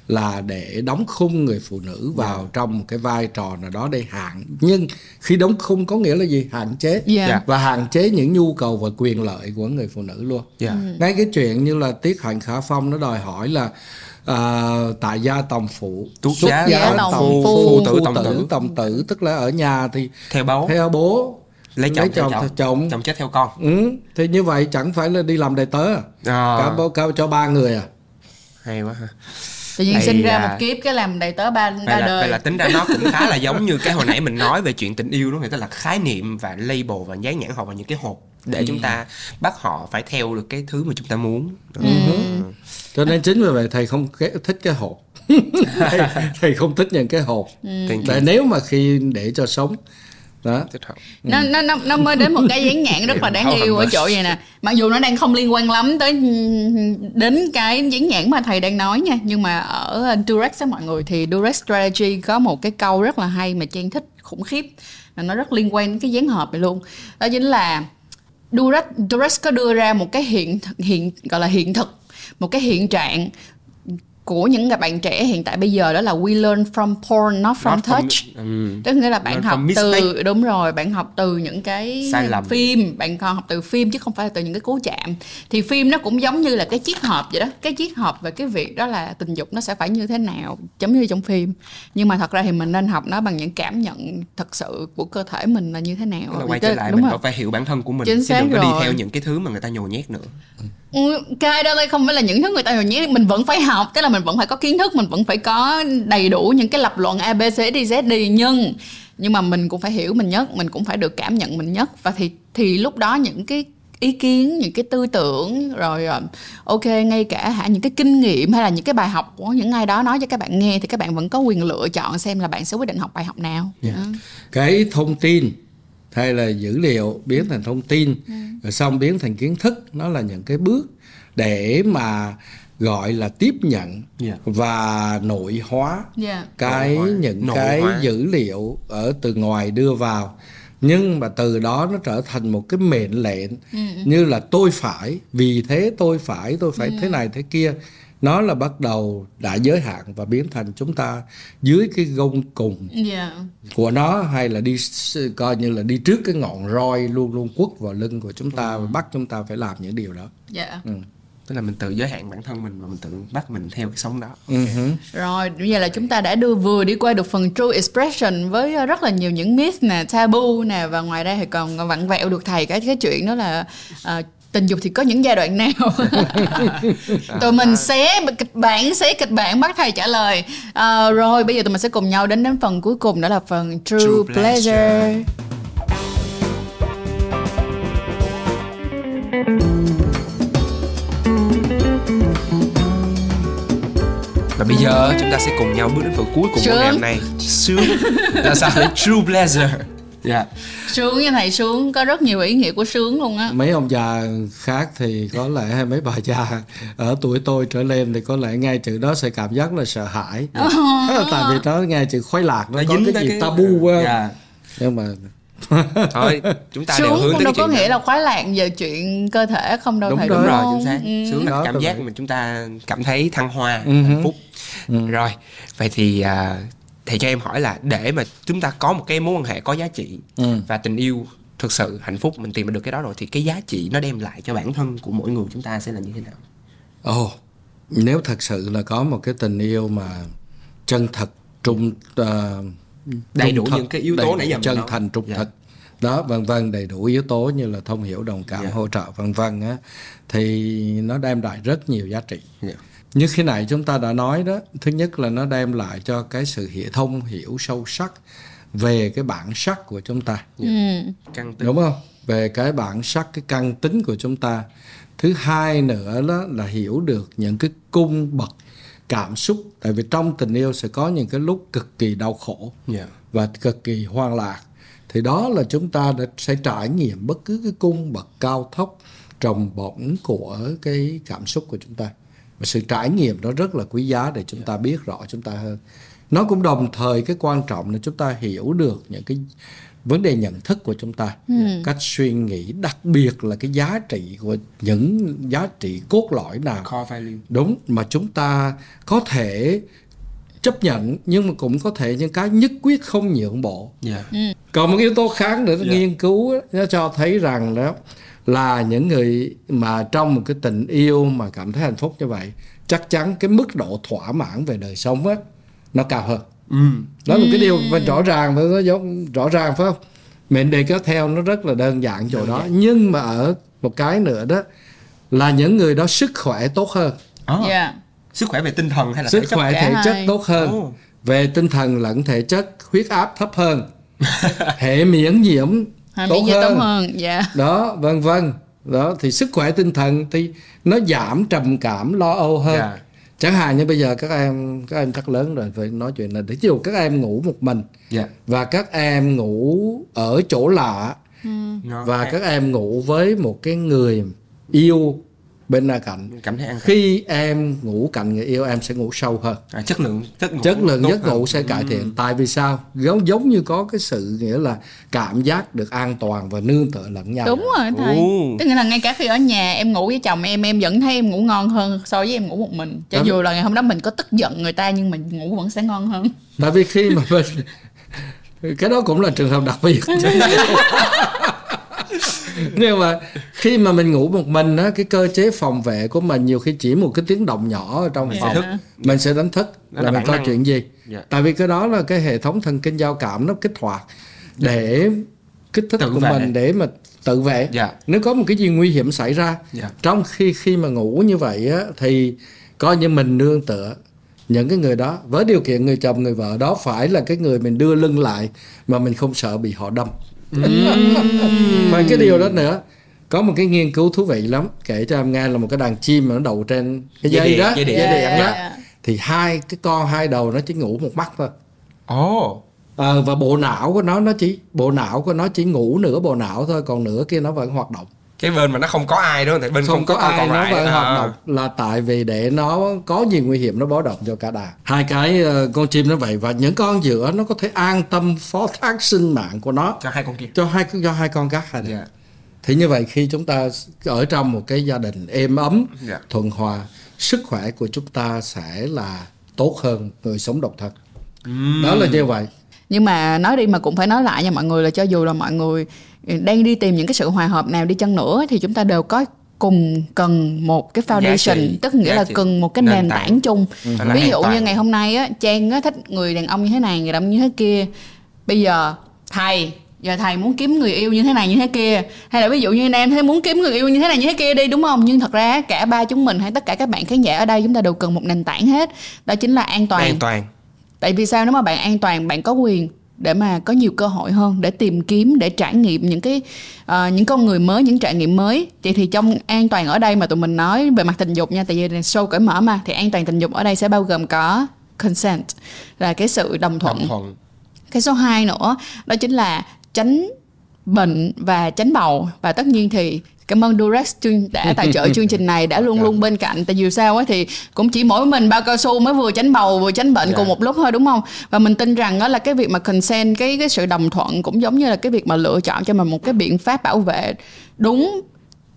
là để đóng khung người phụ nữ vào yeah. Dạ. trong một cái vai trò nào đó để hạn nhưng khi đóng khung có nghĩa là gì hạn chế yeah. Dạ. và hạn chế những nhu cầu và quyền lợi của người phụ nữ luôn yeah. ừ. ngay cái chuyện như là tiết hạnh khả phong nó đòi hỏi là à, tại gia tòng phụ xuất gia, gia tòng phụ, phụ, phụ tử tòng tử tòng tử tức là ở nhà thì theo bố theo bố lấy chồng, lấy chồng, theo chồng. chồng chồng chết theo con ừ, thì như vậy chẳng phải là đi làm đầy tớ à. à. cả bố cao cho ba người à hay quá ha tự nhiên sinh ra à, một kiếp cái làm đầy tớ ba ba là, đời vậy là tính ra nó cũng khá là giống như cái hồi nãy mình nói về chuyện tình yêu đó người ta là khái niệm và label và dán nhãn họ vào những cái hộp để ừ. chúng ta bắt họ phải theo được cái thứ mà chúng ta muốn ừ. Ừ. cho nên chính vì vậy thầy không thích cái hộp. Thầy, thầy không thích những cái hộp. Ừ. tại nếu mà khi để cho sống đó. Nó nó nó nó mới đến một cái dán nhãn rất là đáng yêu ở chỗ vậy nè. Mặc dù nó đang không liên quan lắm tới đến cái dán nhãn mà thầy đang nói nha. Nhưng mà ở Durex á mọi người thì Durex Strategy có một cái câu rất là hay mà trang thích khủng khiếp. Nó rất liên quan đến cái dán hộp này luôn. Đó chính là Durex Durex có đưa ra một cái hiện hiện gọi là hiện thực một cái hiện trạng của những người bạn trẻ hiện tại bây giờ đó là we learn from porn not from not touch. from, um, tức nghĩa là bạn học từ đúng rồi bạn học từ những cái Sai lầm. phim bạn còn học từ phim chứ không phải là từ những cái cú chạm. Thì phim nó cũng giống như là cái chiếc hộp vậy đó. Cái chiếc hộp về cái việc đó là tình dục nó sẽ phải như thế nào giống như trong phim. Nhưng mà thật ra thì mình nên học nó bằng những cảm nhận thật sự của cơ thể mình là như thế nào. Là quay trở lại đúng mình rồi. phải hiểu bản thân của mình Chính chứ đừng có rồi. đi theo những cái thứ mà người ta nhồi nhét nữa. Ừ, cái đó đây không phải là những thứ người ta nhét mình vẫn phải học tức là mình vẫn phải có kiến thức mình vẫn phải có đầy đủ những cái lập luận a b c d z đi nhưng nhưng mà mình cũng phải hiểu mình nhất mình cũng phải được cảm nhận mình nhất và thì thì lúc đó những cái ý kiến những cái tư tưởng rồi ờ, ok ngay cả hả những cái kinh nghiệm hay là những cái bài học của những ai đó nói cho các bạn nghe thì các bạn vẫn có quyền lựa chọn xem là bạn sẽ quyết định học bài học nào yeah. Dạ. cái thông tin hay là dữ liệu biến thành thông tin ừ. rồi xong biến thành kiến thức nó là những cái bước để mà gọi là tiếp nhận yeah. Dạ. và nội hóa yeah. Dạ. cái nội hóa. những nội cái hóa. dữ liệu ở từ ngoài đưa vào nhưng mà từ đó nó trở thành một cái mệnh lệnh ừ. như là tôi phải vì thế tôi phải tôi phải ừ. thế này thế kia nó là bắt đầu đã giới hạn và biến thành chúng ta dưới cái gông cùng yeah. Dạ. của nó hay là đi coi như là đi trước cái ngọn roi luôn luôn quất vào lưng của chúng ta ừ. và bắt chúng ta phải làm những điều đó yeah. Dạ. ừ tức là mình tự giới hạn bản thân mình và mình tự bắt mình theo cái sống đó uh-huh. rồi bây giờ là chúng ta đã đưa vừa đi qua được phần true expression với rất là nhiều những myth nè tabu nè và ngoài ra thì còn vặn vẹo được thầy cái cái chuyện đó là uh, tình dục thì có những giai đoạn nào? Tụi mình xé kịch bản xé kịch bản bắt thầy trả lời. Uh, rồi bây giờ tụi mình sẽ cùng nhau đến đến phần cuối cùng đó là phần true, true pleasure, pleasure. và bây giờ chúng ta sẽ cùng nhau bước đến phần cuối cùng của ngày hôm nay. Sướng. Là sao? True pleasure dạ yeah. sướng như thầy sướng có rất nhiều ý nghĩa của sướng luôn á mấy ông già khác thì có lẽ hay mấy bà già ở tuổi tôi trở lên thì có lẽ nghe chữ đó sẽ cảm giác là sợ hãi oh. tại vì nó nghe chữ khoái lạc nó, nó có cái gì cái... tabu quá yeah. Dạ. nhưng mà thôi chúng ta sướng đều hướng tới đâu có nghĩa là khoái lạc về chuyện cơ thể không đâu đúng, thầy đúng, đúng rồi chính xác ừ. sướng là cảm giác mà chúng ta cảm thấy thăng hoa ừ. hạnh phúc ừ. rồi vậy thì uh, thì cho em hỏi là để mà chúng ta có một cái mối quan hệ có giá trị ừ. và tình yêu thực sự hạnh phúc mình tìm được cái đó rồi thì cái giá trị nó đem lại cho bản thân của mỗi người chúng ta sẽ là như thế nào ồ oh, nếu thật sự là có một cái tình yêu mà chân thật trung uh, đầy đủ thật, những cái yếu tố nãy giờ chân thành trung dạ. thực đó vân vân đầy đủ yếu tố như là thông hiểu đồng cảm yeah. Dạ. hỗ trợ vân vân á thì nó đem lại rất nhiều giá trị yeah. Dạ. như khi này chúng ta đã nói đó thứ nhất là nó đem lại cho cái sự hiểu thông hiểu sâu sắc về cái bản sắc của chúng ta yeah. ừ. đúng không về cái bản sắc cái căn tính của chúng ta thứ hai nữa đó là hiểu được những cái cung bậc cảm xúc tại vì trong tình yêu sẽ có những cái lúc cực kỳ đau khổ yeah. và cực kỳ hoang lạc thì đó là chúng ta đã sẽ trải nghiệm bất cứ cái cung bậc cao thấp trồng bổng của cái cảm xúc của chúng ta và sự trải nghiệm đó rất là quý giá để chúng ta biết rõ chúng ta hơn nó cũng đồng thời cái quan trọng là chúng ta hiểu được những cái vấn đề nhận thức của chúng ta ừ. cách suy nghĩ đặc biệt là cái giá trị của những giá trị cốt lõi nào đúng mà chúng ta có thể chấp nhận nhưng mà cũng có thể những cái nhất quyết không nhượng bộ yeah. Dạ. ừ. còn một yếu tố khác nữa yeah. Dạ. nghiên cứu nó cho thấy rằng đó là những người mà trong một cái tình yêu mà cảm thấy hạnh phúc như vậy chắc chắn cái mức độ thỏa mãn về đời sống á nó cao hơn. Ừ. đó là một cái điều và rõ ràng và nó giống rõ ràng phải không? Mệnh đề kéo theo nó rất là đơn giản chỗ đó. Nhưng mà ở một cái nữa đó là những người đó sức khỏe tốt hơn. Oh. yeah sức khỏe về tinh thần hay là sức khỏe thể chất tốt hơn. Oh. về tinh thần lẫn thể chất huyết áp thấp hơn. Hệ miễn nhiễm tốt, hơn. tốt hơn dạ. đó vân vân đó thì sức khỏe tinh thần thì nó giảm trầm cảm lo âu hơn yeah. Dạ. chẳng hạn như bây giờ các em các em chắc lớn rồi phải nói chuyện là ví dụ các em ngủ một mình yeah. Dạ. và các em ngủ ở chỗ lạ ừ. và các em ngủ với một cái người yêu bên cạnh. Cảm thấy an khi em ngủ cạnh người yêu em sẽ ngủ sâu hơn. À, chất lượng chất, ngủ chất lượng giấc ngủ sẽ cải thiện. Ừ. tại vì sao? Giống giống như có cái sự nghĩa là cảm giác được an toàn và nương tựa lẫn nhau. Đúng rồi thầy. Ồ. tức là ngay cả khi ở nhà em ngủ với chồng em em vẫn thấy em ngủ ngon hơn so với em ngủ một mình. Cho dù là ngày hôm đó mình có tức giận người ta nhưng mình ngủ vẫn sẽ ngon hơn. Tại vì khi mà mình cái đó cũng là trường hợp đặc biệt nhưng mà khi mà mình ngủ một mình á cái cơ chế phòng vệ của mình nhiều khi chỉ một cái tiếng động nhỏ ở trong phòng thức. mình sẽ đánh thức là, là mình có chuyện gì yeah. Dạ. tại vì cái đó là cái hệ thống thần kinh giao cảm nó kích hoạt để kích thích tự của vệ. mình để mà tự vệ yeah. Dạ. nếu có một cái gì nguy hiểm xảy ra yeah. Dạ. trong khi khi mà ngủ như vậy á thì coi như mình nương tựa những cái người đó với điều kiện người chồng người vợ đó phải là cái người mình đưa lưng lại mà mình không sợ bị họ đâm và cái điều đó nữa có một cái nghiên cứu thú vị lắm kể cho em nghe là một cái đàn chim mà nó đậu trên cái dây, dây đó dây điện, dây điện đó. thì hai cái con hai đầu nó chỉ ngủ một mắt thôi. Ồ. Oh. à, và bộ não của nó nó chỉ bộ não của nó chỉ ngủ nửa bộ não thôi còn nửa kia nó vẫn hoạt động cái bên mà nó không có ai không? Tại bên không, không có, có ai nó vẫn à. hoạt động là tại vì để nó có gì nguy hiểm nó báo động cho cả đàn. Hai cái uh, con chim nó vậy và những con giữa nó có thể an tâm phó thác sinh mạng của nó cho hai con kia. Cho hai cho hai con gác hai. Yeah. Thì như vậy khi chúng ta ở trong một cái gia đình êm ấm, yeah. Dạ. thuận hòa, sức khỏe của chúng ta sẽ là tốt hơn người sống độc thân. Mm. Đó là như vậy nhưng mà nói đi mà cũng phải nói lại nha mọi người là cho dù là mọi người đang đi tìm những cái sự hòa hợp nào đi chăng nữa thì chúng ta đều có cùng cần một cái foundation tức nghĩa là cần một cái nền, nền tảng, tảng chung. Ừ. ví dụ như ngày hôm nay á trang á thích người đàn ông như thế này người đàn ông như thế kia. Bây giờ thầy giờ thầy muốn kiếm người yêu như thế này như thế kia. Hay là ví dụ như em thấy muốn kiếm người yêu như thế này như thế kia đi đúng không? Nhưng thật ra cả ba chúng mình hay tất cả các bạn khán giả ở đây chúng ta đều cần một nền tảng hết. Đó chính là an toàn. An toàn. Tại vì sao? Nếu mà bạn an toàn bạn có quyền để mà có nhiều cơ hội hơn để tìm kiếm để trải nghiệm những cái uh, những con người mới những trải nghiệm mới. Vậy thì trong an toàn ở đây mà tụi mình nói về mặt tình dục nha tại vì show cởi mở mà thì an toàn tình dục ở đây sẽ bao gồm có consent là cái sự đồng thuận, đồng thuận. cái số 2 nữa đó chính là tránh bệnh và tránh bầu. Và tất nhiên thì cảm ơn Durex đã tài trợ chương trình này đã luôn luôn bên cạnh tại vì sao á thì cũng chỉ mỗi mình bao cao su mới vừa tránh bầu vừa tránh bệnh yeah. cùng dạ. một lúc thôi đúng không và mình tin rằng đó là cái việc mà consent cái cái sự đồng thuận cũng giống như là cái việc mà lựa chọn cho mình một cái biện pháp bảo vệ đúng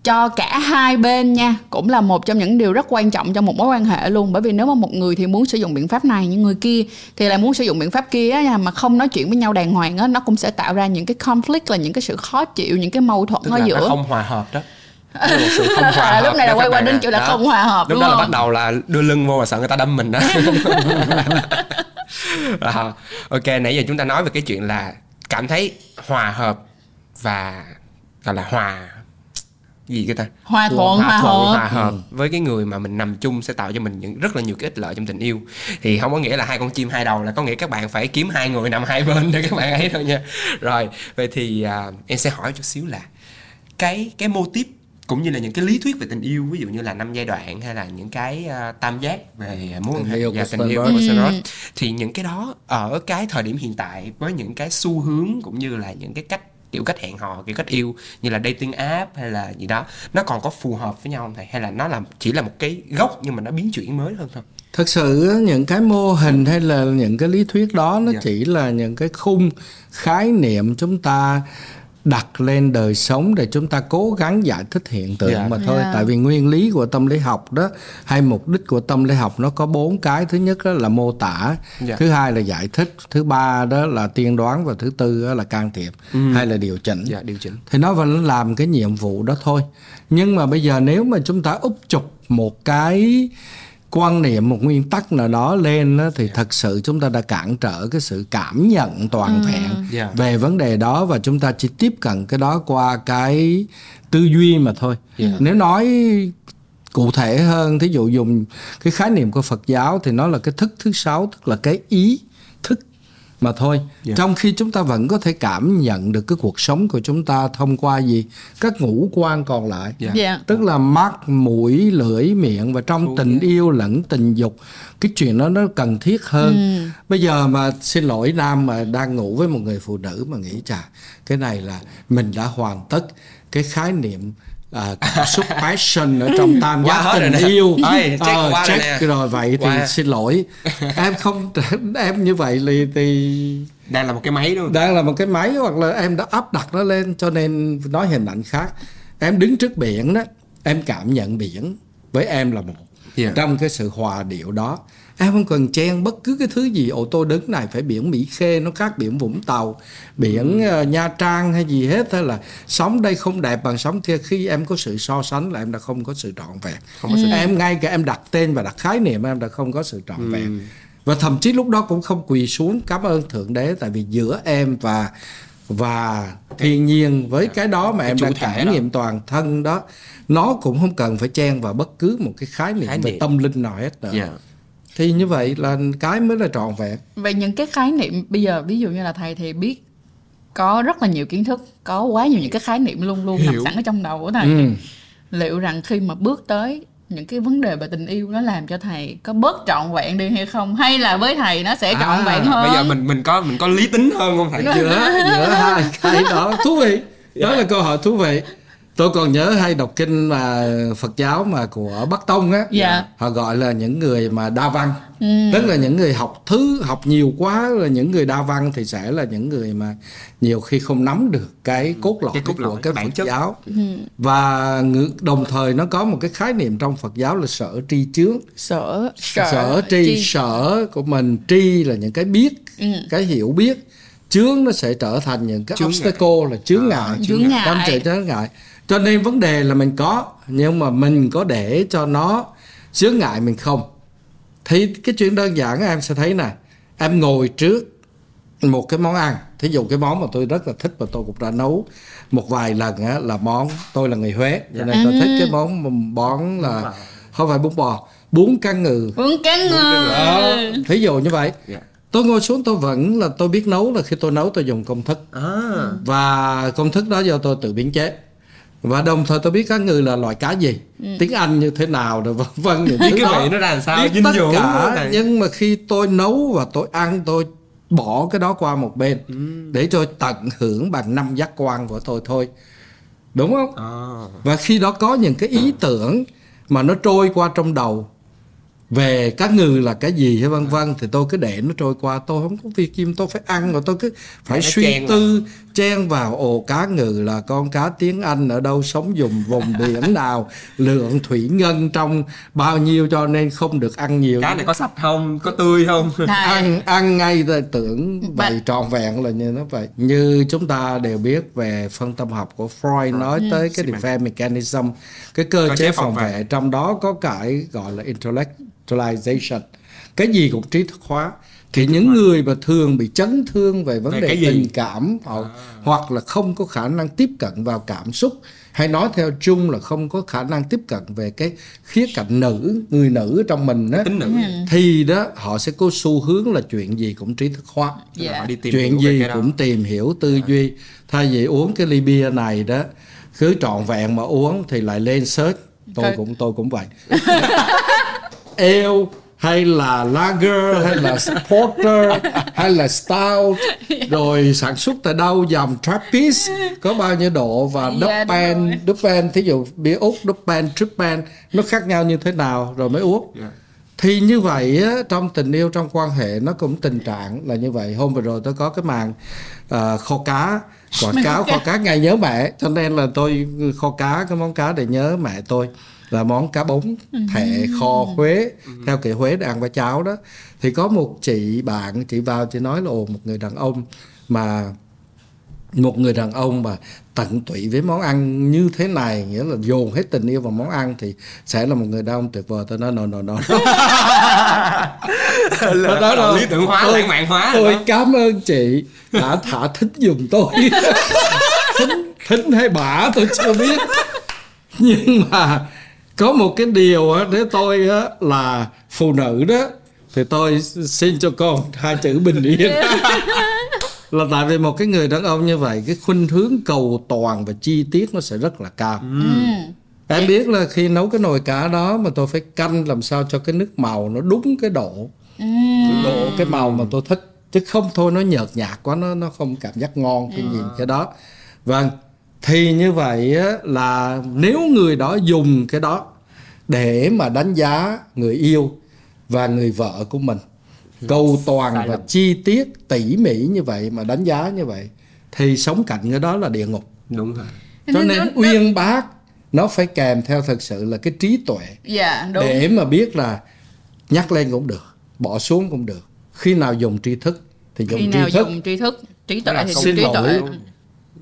cho cả hai bên nha. Cũng là một trong những điều rất quan trọng trong một mối quan hệ luôn. Bởi vì nếu mà một người thì muốn sử dụng biện pháp này nhưng người kia thì lại muốn sử dụng biện pháp kia á, mà không nói chuyện với nhau đàng hoàng á nó cũng sẽ tạo ra những cái conflict là những cái sự khó chịu những cái mâu thuẫn Tức ở là giữa. nó không hòa hợp đó. Sự không hòa hợp lúc này là quay qua đến chỗ là Đó. không hòa hợp lúc đúng đó là bắt đầu là đưa lưng vô mà sợ người ta đâm mình đó. À, ok nãy giờ chúng ta nói về cái chuyện là cảm thấy hòa hợp và gọi là hòa gì cái ta? Hòa thuận hòa thuận hợp. hòa hợp. Với cái người mà mình nằm chung sẽ tạo cho mình những rất là nhiều cái ích lợi trong tình yêu. Thì không có nghĩa là hai con chim hai đầu là có nghĩa các bạn phải kiếm hai người nằm hai bên để các bạn ấy thôi nha. Rồi vậy thì à, em sẽ hỏi chút xíu là cái cái mô tiếp cũng như là những cái lý thuyết về tình yêu ví dụ như là năm giai đoạn hay là những cái à, tam giác về mối quan Tình hệ yêu và của tình yêu của Steinberg thì những cái đó ở cái thời điểm hiện tại với những cái xu hướng cũng như là những cái cách kiểu cách hẹn hò kiểu cách yêu như là dating app hay là gì đó. Nó còn có phù hợp với nhau không thầy? Hay là nó là chỉ là một cái gốc nhưng mà nó biến chuyển mới hơn thôi? Thực sự những cái mô hình hay là những cái lý thuyết đó nó Dạ. chỉ là những cái khung khái niệm chúng ta đặt lên đời sống để chúng ta cố gắng giải thích hiện tượng Dạ. mà thôi. Dạ. tại vì nguyên lý của tâm lý học đó hay mục đích của tâm lý học nó có bốn cái. Thứ nhất đó là mô tả. Dạ. thứ hai là giải thích. Thứ ba đó là tiên đoán. Và thứ tư đó là can thiệp hay là điều chỉnh. Dạ điều chỉnh. Thì nó vẫn làm cái nhiệm vụ đó thôi. Nhưng mà bây giờ nếu mà chúng ta úp chụp một cái quan niệm một nguyên tắc nào đó lên á, thì thật sự chúng ta đã cản trở cái sự cảm nhận toàn vẹn Dạ. về vấn đề đó và chúng ta chỉ tiếp cận cái đó qua cái tư duy mà thôi Dạ. nếu nói cụ thể hơn thí dụ dùng cái khái niệm của Phật giáo thì nó là cái thức thứ sáu tức là cái ý mà thôi Dạ. trong khi chúng ta vẫn có thể cảm nhận được cái cuộc sống của chúng ta thông qua gì các ngũ quan còn lại Dạ. dạ tức là mắt mũi lưỡi miệng và trong Thú tình ghê. yêu lẫn tình dục cái chuyện đó nó cần thiết hơn bây giờ mà xin lỗi nam mà đang ngủ với một người phụ nữ mà nghĩ chà cái này là mình đã hoàn tất cái khái niệm à, cảm xúc passion ở trong tam giác rồi tình nè. yêu Ơi, check Ờ, qua rồi check nè. rồi vậy thì Qua. xin lỗi em không em như vậy thì, thì đang là một cái máy đúng không đang là một cái máy hoặc là em đã áp đặt nó lên cho nên nói hình ảnh khác em đứng trước biển đó em cảm nhận biển với em là một Dạ. trong cái sự hòa điệu đó em không cần chen bất cứ cái thứ gì ô tô đứng này phải biển mỹ khê nó khác biển vũng tàu biển Ừ. ờ, nha trang hay gì hết hay là sóng đây không đẹp bằng sóng kia khi em có sự so sánh là em đã không có sự trọn vẹn không có sự em ngay cả em đặt tên và đặt khái niệm em đã không có sự trọn Ừ. vẹn và thậm chí lúc đó cũng không quỳ xuống cảm ơn thượng đế tại vì giữa em và và thiên nhiên với cái đó mà em chủ đang đó. nghiệm toàn thân đó nó cũng không cần phải chen vào bất cứ một cái khái niệm Khái về niệm. tâm linh nào hết nữa dạ thì như vậy là cái mới là trọn vẹn. Về những cái khái niệm bây giờ ví dụ như là thầy thì biết có rất là nhiều kiến thức có quá nhiều những cái khái niệm luôn luôn nằm Hiểu. sẵn ở trong đầu của thầy. Ừ. liệu rằng khi mà bước tới những cái vấn đề về tình yêu nó làm cho thầy có bớt trọn vẹn đi hay không? Hay là với thầy nó sẽ À, trọn vẹn hơn? bây giờ mình mình có mình có lý tính hơn không thầy? Giữa giữa hai cái đó. Thú vị. Đó là câu hỏi thú vị tôi còn nhớ hay đọc kinh mà Phật giáo mà của Bắc Tông á Dạ. họ gọi là những người mà đa văn. Tức là những người học thứ học nhiều quá là những người đa văn thì sẽ là những người mà nhiều khi không nắm được cái cốt lõi Cái cốt lõi, của cái bản Phật chất. giáo. Và ngữ- đồng thời nó có một cái khái niệm trong Phật giáo là sở tri chướng. Sở sở, tri, sở của mình tri là những cái biết Ừ. cái hiểu biết. Chướng nó sẽ trở thành những cái Chướng obstacle là chướng À, ngại. chướng ngại. Tâm chướng ngại cho nên vấn đề là mình có nhưng mà mình có để cho nó chướng ngại mình không. Thì cái chuyện đơn giản em sẽ thấy này em ngồi trước một cái món ăn. Thí dụ cái món mà tôi rất là thích và tôi cũng đã nấu một vài lần á, là món tôi là người Huế. Cho nên tôi thích cái món món là không phải bún bò bún cá ngừ. Uống cá ngừ. Đó. Thí dụ như vậy. Dạ. tôi ngồi xuống tôi vẫn là tôi biết nấu là khi tôi nấu tôi dùng công thức. À. Và công thức đó do tôi tự biến chế và đồng thời tôi biết cá ngừ là loại cá gì? Tiếng anh như thế nào rồi? Vân vân những biết thứ cái đó. vị nó ra làm sao? Biết dinh tất cả. nhưng mà khi tôi nấu và tôi ăn tôi bỏ cái đó qua một bên để cho tận hưởng bằng năm giác quan của tôi thôi. Đúng không? À. Và khi đó có những cái ý tưởng mà nó trôi qua trong đầu về cá ngừ là cái gì hay vân vân thì tôi cứ để nó trôi qua. Tôi không có việc gì tôi phải ăn rồi tôi cứ phải suy tư chen vào ồ cá ngừ là con cá tiếng Anh ở đâu sống dùng vùng biển nào lượng thủy ngân trong bao nhiêu cho nên không được ăn nhiều. Cá này có sạch không có tươi không? Ăn ăn ngay tôi tưởng vậy trọn vẹn là như nó vậy. Như chúng ta đều biết về phân tâm học của Freud nói tới cái defense mechanism cái cơ chế phòng vệ. trong đó có cái gọi là intellectualization. Cái gì cũng trí thức hóa thì những người mà thường bị chấn thương về vấn Về đề tình cảm họ, hoặc là không có khả năng tiếp cận vào cảm xúc hay nói theo chung là không có khả năng tiếp cận về cái khía cạnh nữ người nữ trong mình á tính nữ. Thì đó họ sẽ có xu hướng là chuyện gì cũng trí thức hóa. Dạ. Họ đi tìm chuyện gì cái đó. cũng tìm hiểu tư duy. Thay vì uống cái ly bia này đó cứ trọn vẹn mà uống thì lại lên search. Tôi cũng tôi cũng vậy. Ale hay là lager hay là porter hay là stout. Rồi sản xuất tại đâu dòng trappist có bao nhiêu độ và Dạ, Dupen Dupen thí dụ bia úc Dupen Trippen nó khác nhau như thế nào rồi mới uống. Thì như vậy á, trong tình yêu trong quan hệ nó cũng tình trạng là như vậy. Hôm vừa rồi tôi có cái màn à, kho cá quảng cáo kho cá ngày nhớ mẹ cho nên là tôi kho cá cái món cá để nhớ mẹ tôi là món cá bống thẹ kho Huế. Theo kiểu Huế để ăn với cháo đó thì có một chị bạn chị vào chị nói là ồ một người đàn ông mà một người đàn ông mà tận tụy với món ăn như thế này nghĩa là dồn hết tình yêu vào món ăn thì sẽ là một người đàn ông tuyệt vời. Tôi nói no no no là, đó đâu. lý tưởng hóa Tôi- lãng mạn hóa tôi cảm ơn chị đã thả thích giùm tôi. Thính, thính hay bả tôi chưa biết. Nhưng mà có một cái điều á để tôi á là phụ nữ đó thì tôi xin cho con hai chữ bình yên. Là tại vì một cái người đàn ông như vậy cái khuynh hướng cầu toàn và chi tiết nó sẽ rất là cao. Ừ. em biết là khi nấu cái nồi cá đó mà tôi phải canh làm sao cho cái nước màu nó đúng cái độ. Ừ. độ cái màu mà tôi thích. Chứ không thôi nó nhợt nhạt quá nó nó không cảm giác ngon khi nhìn cái đó. Vâng thì như vậy á, là nếu người đó dùng cái đó để mà đánh giá người yêu và người vợ của mình cầu toàn Sai và lầm. chi tiết tỉ mỉ như vậy mà đánh giá như vậy thì sống cạnh cái đó là địa ngục. Đúng rồi. Cho Nên uyên bác nó phải kèm theo thực sự là cái trí tuệ dạ đúng. để mà biết là nhắc lên cũng được bỏ xuống cũng được. Khi nào dùng tri thức thì dùng khi tri nào thức. dùng tri thức trí tuệ thì xin trí lỗi. tuệ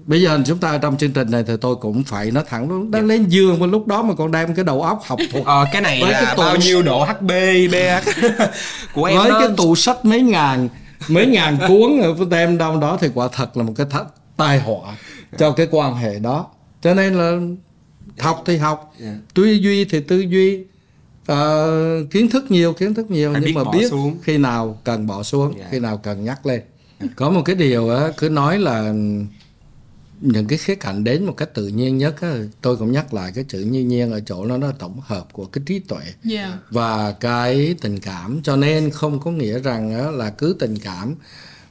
bây giờ chúng ta trong chương trình này thì tôi cũng phải nói thẳng luôn đang lên giường mà lúc đó mà còn đem cái đầu óc học thuộc ờ, cái này Với là cái tủ- bao nhiêu độ HB BH của em với nó cái tủ sách mấy ngàn mấy ngàn cuốn đem đâu đó thì quả thật là một cái th- tai họa cho cái quan hệ đó. Cho nên là học thì học Dạ. tư duy thì tư duy. Ờ, kiến thức nhiều kiến thức nhiều Phải nhưng biết mà biết xuống. khi nào cần bỏ xuống Dạ. khi nào cần nhắc lên. Có một cái điều á cứ nói là những cái khía cạnh đến một cách tự nhiên nhất á, tôi cũng nhắc lại cái chữ như nhiên ở chỗ nó là tổng hợp của cái trí tuệ. Dạ và cái tình cảm cho nên không có nghĩa rằng á, là cứ tình cảm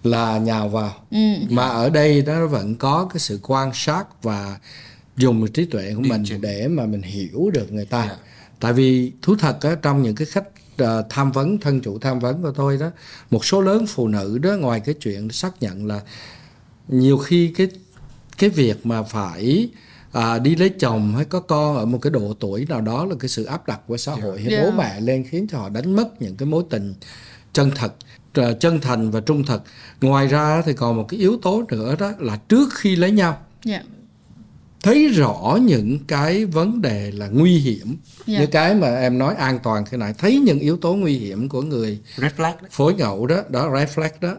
là nhào vào. Ừ. mà ở đây nó vẫn có cái sự quan sát và dùng trí tuệ của mình để mà mình hiểu được người ta. Dạ. tại vì thú thật á, trong những cái khách ờ, tham vấn thân chủ tham vấn của tôi đó một số lớn phụ nữ đó ngoài cái chuyện xác nhận là nhiều khi cái cái việc mà phải à, đi lấy chồng hay có con ở một cái độ tuổi nào đó là cái sự áp đặt của xã hội hay Yeah. bố mẹ lên khiến cho họ đánh mất những cái mối tình chân thật ờ, chân thành và trung thực ngoài ra thì còn một cái yếu tố nữa đó là trước khi lấy nhau dạ thấy rõ những cái vấn đề là nguy hiểm Dạ. như cái mà em nói an toàn thế này thấy những yếu tố nguy hiểm của người red flag đó. phối ngẫu đó đó red flag đó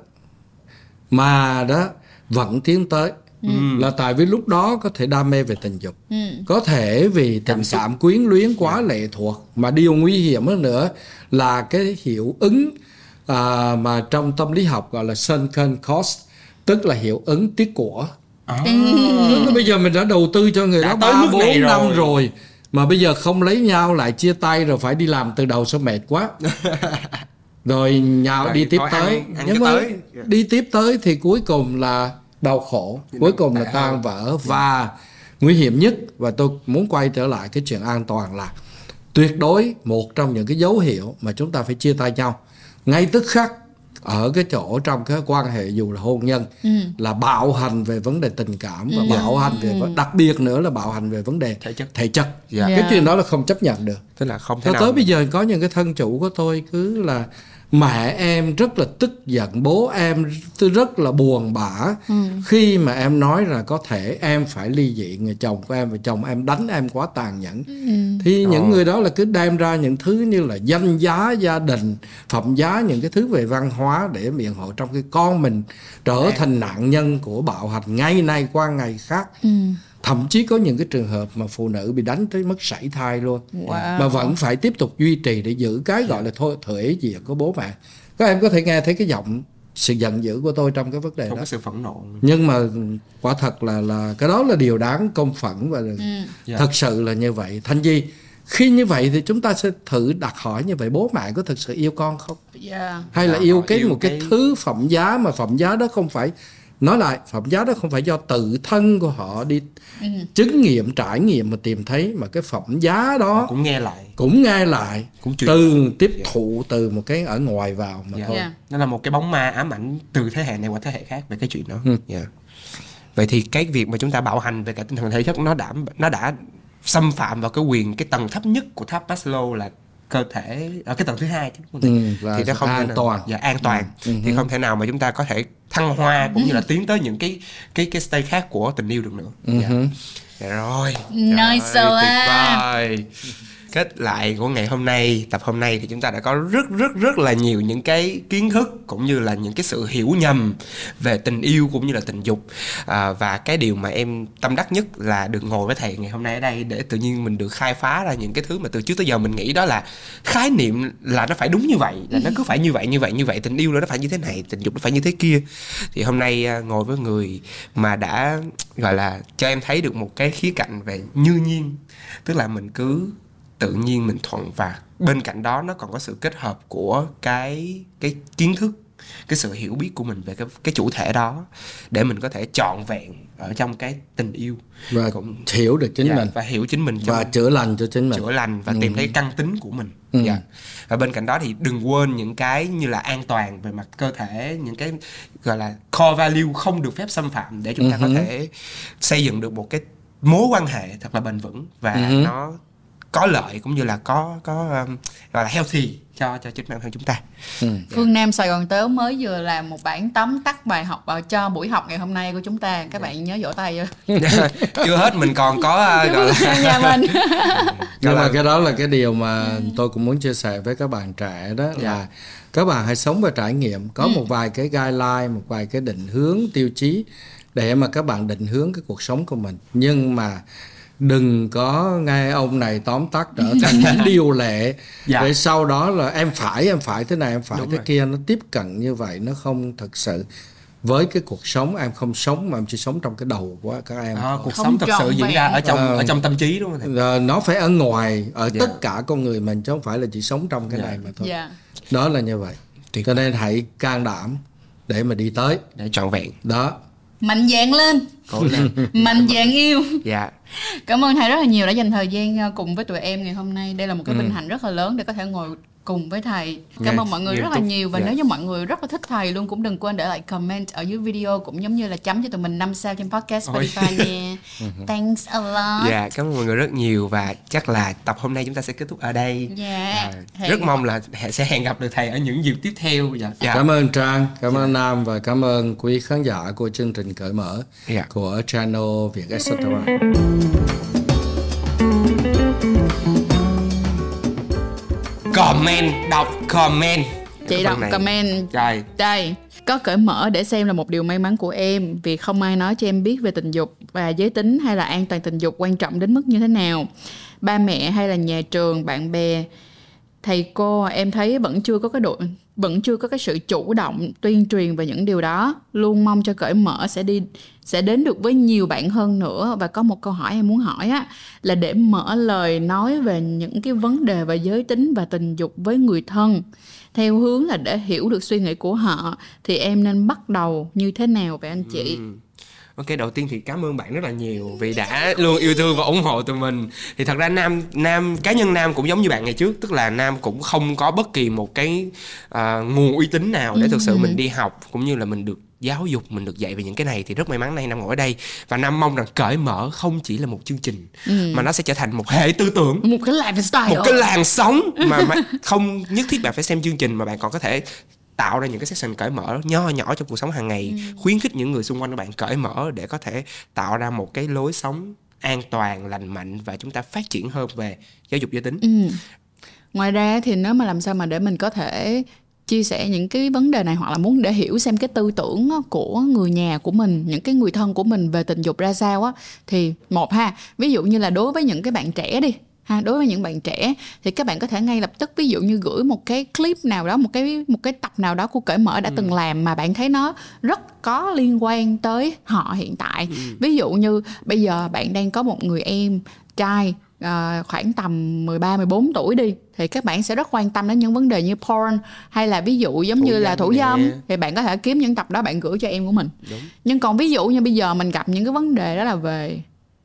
mà đó vẫn tiến tới là tại vì lúc đó có thể đam mê về tình dục. Ừ. có thể vì tình cảm quyến luyến quá lệ thuộc. Mà điều nguy hiểm hơn nữa là cái hiệu ứng à, mà trong tâm lý học gọi là sunken cost tức là hiệu ứng tiếc của. À. Là bây giờ mình đã đầu tư cho người Đã đó tới ba bốn năm rồi. rồi mà bây giờ không lấy nhau lại chia tay rồi phải đi làm từ đầu sao mệt quá. Rồi nhào Rồi đi tiếp tới. ăn- ăn nhưng mà tới. đi tiếp tới thì cuối cùng là đau khổ cuối cùng là tan vỡ và nguy hiểm nhất và tôi muốn quay trở lại cái chuyện an toàn là tuyệt đối một trong những cái dấu hiệu mà chúng ta phải chia tay nhau ngay tức khắc ở cái chỗ trong cái quan hệ dù là hôn nhân ừ. là bạo hành về vấn đề tình cảm và ừ. bạo hành về ừ. đặc biệt nữa là bạo hành về vấn đề thể chất thể chất yeah. Dạ. cái chuyện đó là không chấp nhận được tức là không thể Cho nào tới bây giờ có những cái thân chủ của tôi cứ là mẹ em rất là tức giận bố em rất là buồn bã. Ừ. khi mà em nói là có thể em phải ly dị người chồng của em và chồng em đánh em quá tàn nhẫn. Ừ. thì những người đó là cứ đem ra những thứ như là danh giá gia đình phẩm giá những cái thứ về văn hóa để biện hộ trong cái con mình trở thành nạn nhân của bạo hành ngày nay qua ngày khác. Ừ thậm chí có những cái trường hợp mà phụ nữ bị đánh tới mất sảy thai luôn wow. mà vẫn phải tiếp tục duy trì để giữ cái gọi là thôi thuế gì của bố mẹ các em có thể nghe thấy cái giọng sự giận dữ của tôi trong cái vấn đề Không đó có sự phẫn nộ nhưng mà quả thật là là cái đó là điều đáng công phẫn và ừ. yeah. thật sự là như vậy thành gì khi như vậy thì chúng ta sẽ thử đặt hỏi như vậy bố mẹ có thực sự yêu con không yeah. hay là yêu cái yêu một cái, cái thứ phẩm giá mà phẩm giá đó không phải nói lại phẩm giá đó không phải do tự thân của họ đi ừ. chứng nghiệm trải nghiệm mà tìm thấy mà cái phẩm giá đó họ cũng nghe lại cũng nghe lại cũng từ tiếp yeah. Dạ. thụ từ một cái ở ngoài vào mà yeah. Dạ. thôi yeah. nó là một cái bóng ma ám ảnh từ thế hệ này qua thế hệ khác về cái chuyện đó ừ. yeah. vậy thì cái việc mà chúng ta bảo hành về cả tinh thần thể chất nó đã nó đã xâm phạm vào cái quyền cái tầng thấp nhất của tháp Maslow là cơ thể ở cái tầng thứ hai chứ. Ừ, thì nó không an thể toàn. Dạ an toàn. Ừ. thì không thể nào mà chúng ta có thể thăng hoa cũng như là tiến tới những cái cái cái stage khác của tình yêu được nữa. Ừ. dạ. dạ rồi. Nice tuyệt vời kết lại của ngày hôm nay tập hôm nay thì chúng ta đã có rất rất rất là nhiều những cái kiến thức cũng như là những cái sự hiểu nhầm về tình yêu cũng như là tình dục. À, và cái điều mà em tâm đắc nhất là được ngồi với thầy ngày hôm nay ở đây để tự nhiên mình được khai phá ra những cái thứ mà từ trước tới giờ mình nghĩ đó là khái niệm là nó phải đúng như vậy là nó cứ phải như vậy như vậy như vậy tình yêu là nó phải như thế này tình dục nó phải như thế kia. Thì hôm nay à, ngồi với người mà đã gọi là cho em thấy được một cái khía cạnh về như nhiên tức là mình cứ tự nhiên mình thuận và bên cạnh đó nó còn có sự kết hợp của cái cái kiến thức cái sự hiểu biết của mình về cái cái chủ thể đó để mình có thể trọn vẹn ở trong cái tình yêu và cũng hiểu được chính dạ, mình và hiểu chính mình và mình. chữa lành cho chính mình chữa lành và ừ. tìm thấy căn tính của mình ừ. dạ. và bên cạnh đó thì đừng quên những cái như là an toàn về mặt cơ thể những cái gọi là core value không được phép xâm phạm để chúng ta ừ. có thể xây dựng được một cái mối quan hệ thật là bền vững và ừ. nó có lợi cũng như là có có um, gọi là healthy cho cho chính bản thân chúng ta. Ừ. Phương Nam Sài Gòn Tếu mới vừa làm một bản tóm tắt bài học vào cho buổi học ngày hôm nay của chúng ta. Các bạn nhớ vỗ tay chưa? chưa hết mình còn có uh, gọi là nhà mình. Nhưng mà cái đó là cái điều mà tôi cũng muốn chia sẻ với các bạn trẻ đó là yeah. các bạn hãy sống và trải nghiệm có ừ. một vài cái guideline, một vài cái định hướng tiêu chí để mà các bạn định hướng cái cuộc sống của mình. Nhưng mà đừng có nghe ông này tóm tắt trở thành những điều lệ dạ. để sau đó là em phải em phải thế này em phải Đúng thế rồi. kia nó tiếp cận như vậy nó không thật sự với cái cuộc sống em không sống mà em chỉ sống trong cái đầu của các em à, cuộc không sống thật sự diễn ra ở trong à, ở trong tâm trí đúng không thầy? nó phải ở ngoài ở dạ. tất cả con người mình chứ không phải là chỉ sống trong cái dạ. này mà thôi dạ. đó là như vậy Tuyệt cho nên hãy can đảm để mà đi tới để trọn vẹn đó mạnh dạn lên. Mạnh dạn yêu. Dạ. Cảm ơn thầy rất là nhiều đã dành thời gian ờ, cùng với tụi em ngày hôm nay. Đây là một cái ừ. vinh hạnh rất là lớn để có thể ngồi cùng với thầy cảm ơn mọi người rất là nhiều và nếu như mọi người rất là thích thầy luôn cũng đừng quên để lại comment ở dưới video cũng giống như là chấm cho tụi mình năm sao trên podcast Spotify nha thanks a lot dạ yeah, cảm ơn mọi người rất nhiều và chắc là tập hôm nay chúng ta sẽ kết thúc ở đây yeah. à, rất mong là sẽ hẹn gặp được thầy ở những dịp tiếp theo dạ. Yeah. cảm ơn trang cảm ơn nam và cảm ơn quý khán giả của chương trình cởi mở yeah. của channel việt etc comment đọc comment. Chị đọc này. comment. Trời đây có cởi mở để xem là một điều may mắn của em vì không ai nói cho em biết về tình dục và giới tính hay là an toàn tình dục quan trọng đến mức như thế nào. Ba mẹ hay là nhà trường bạn bè thầy cô, em thấy vẫn chưa có cái độ, vẫn chưa có cái sự chủ động, tuyên truyền về những điều đó. Luôn mong cho cởi mở sẽ đi, sẽ đến được với nhiều bạn hơn nữa. Và có một câu hỏi em muốn hỏi á, là để mở lời nói về những cái vấn đề về giới tính và tình dục với người thân. Theo hướng là để hiểu được suy nghĩ của họ, thì em nên bắt đầu như thế nào vậy anh chị? Ừ ok đầu tiên thì cảm ơn bạn rất là nhiều vì đã luôn yêu thương và ủng hộ tụi mình. Thì thật ra nam nam cá nhân nam cũng giống như bạn ngày trước tức là nam cũng không có bất kỳ một cái uh, nguồn uy tín nào để thực sự mình đi học cũng như là mình được giáo dục mình được dạy về những cái này. Thì rất may mắn nay nam ngồi ở đây và nam mong rằng cởi mở không chỉ là một chương trình ừ. mà nó sẽ trở thành một hệ tư tưởng. Một cái lifestyle. Một cái làn sóng mà, mà không nhất thiết bạn phải xem chương trình mà bạn còn có thể tạo ra những cái session cởi mở nho nhỏ trong cuộc sống hàng ngày ừ. khuyến khích những người xung quanh các bạn cởi mở để có thể tạo ra một cái lối sống an toàn lành mạnh và chúng ta phát triển hơn về giáo dục giới tính ừ. ngoài ra thì nếu mà làm sao mà để mình có thể chia sẻ những cái vấn đề này hoặc là muốn để hiểu xem cái tư tưởng của người nhà của mình những cái người thân của mình về tình dục ra sao á thì một ha ví dụ như là đối với những cái bạn trẻ đi ha đối với những bạn trẻ thì các bạn có thể ngay lập tức ví dụ như gửi một cái clip nào đó một cái một cái tập nào đó của cởi mở đã ừ. từng làm mà bạn thấy nó rất có liên quan tới họ hiện tại ừ. ví dụ như bây giờ bạn đang có một người em trai uh, khoảng tầm 13 14 tuổi đi thì các bạn sẽ rất quan tâm đến những vấn đề như porn hay là ví dụ giống thủ như là thủ dâm thì bạn có thể kiếm những tập đó bạn gửi cho em của mình. Đúng. Nhưng còn ví dụ như bây giờ mình gặp những cái vấn đề đó là về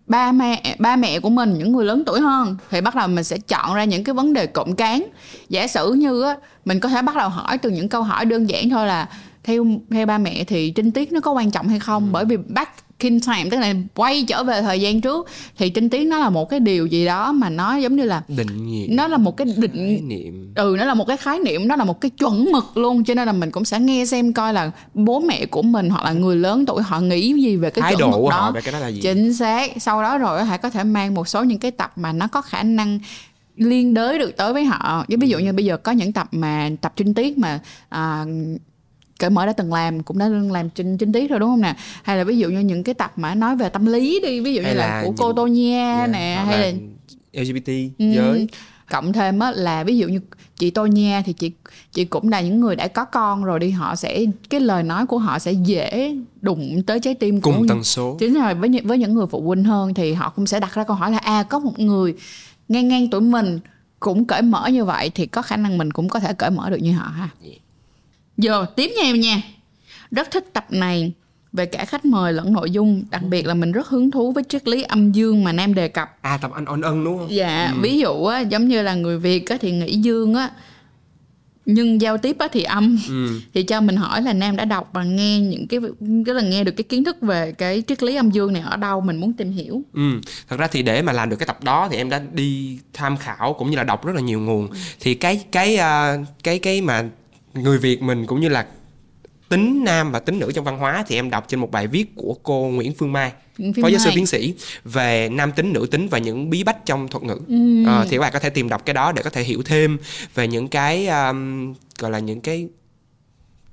ba mẹ ba mẹ của mình những người lớn tuổi hơn thì bắt đầu mình sẽ chọn ra những cái vấn đề cộng cán giả sử như á mình có thể bắt đầu hỏi từ những câu hỏi đơn giản thôi là theo theo ba mẹ thì trinh tiết nó có quan trọng hay không ừ. bởi vì bác kin time tức là quay trở về thời gian trước thì trinh tiến nó là một cái điều gì đó mà nó giống như là định nghĩa nó là một cái định khái niệm. Ừ nó là một cái khái niệm nó là một cái chuẩn mực luôn cho nên là mình cũng sẽ nghe xem coi là bố mẹ của mình hoặc là người lớn tuổi họ nghĩ gì về cái Thái chuẩn mực đó. về cái đó là gì? Chính xác. Sau đó rồi hãy có thể mang một số những cái tập mà nó có khả năng liên đới được tới với họ. Ví dụ như bây giờ có những tập mà tập trinh tiết mà à, cởi mở đã từng làm cũng đã từng làm trinh trinh tiết rồi đúng không nè? Hay là ví dụ như những cái tập mà nói về tâm lý đi ví dụ hay như là, là của cô tô nha yeah, nè hay là, là LGBT ừ, giới. cộng thêm á là ví dụ như chị tô nha thì chị chị cũng là những người đã có con rồi đi họ sẽ cái lời nói của họ sẽ dễ đụng tới trái tim của cùng tần số. Chính rồi với với những người phụ huynh hơn thì họ cũng sẽ đặt ra câu hỏi là à có một người ngang ngang tuổi mình cũng cởi mở như vậy thì có khả năng mình cũng có thể cởi mở được như họ ha? Yeah Giờ tiếp nha em nha. Rất thích tập này. Về cả khách mời lẫn nội dung đặc biệt là mình rất hứng thú với triết lý âm dương mà nam đề cập. À tập anh ôn ân đúng không? Dạ ừ. ví dụ á giống như là người việt á thì nghĩ dương á nhưng giao tiếp á thì âm. Ừ. thì cho mình hỏi là nam đã đọc và nghe những cái cái là nghe được cái kiến thức về cái triết lý âm dương này ở đâu mình muốn tìm hiểu. Ừ. Thật ra thì để mà làm được cái tập đó thì em đã đi tham khảo cũng như là đọc rất là nhiều nguồn. Ừ. thì cái cái uh, cái cái mà người việt mình cũng như là tính nam và tính nữ trong văn hóa thì em đọc trên một bài viết của cô Nguyễn Phương Mai phó giáo sư tiến sĩ về nam tính nữ tính và những bí bách trong thuật ngữ. Ừ. à, thì các bạn có thể tìm đọc cái đó để có thể hiểu thêm về những cái um, gọi là những cái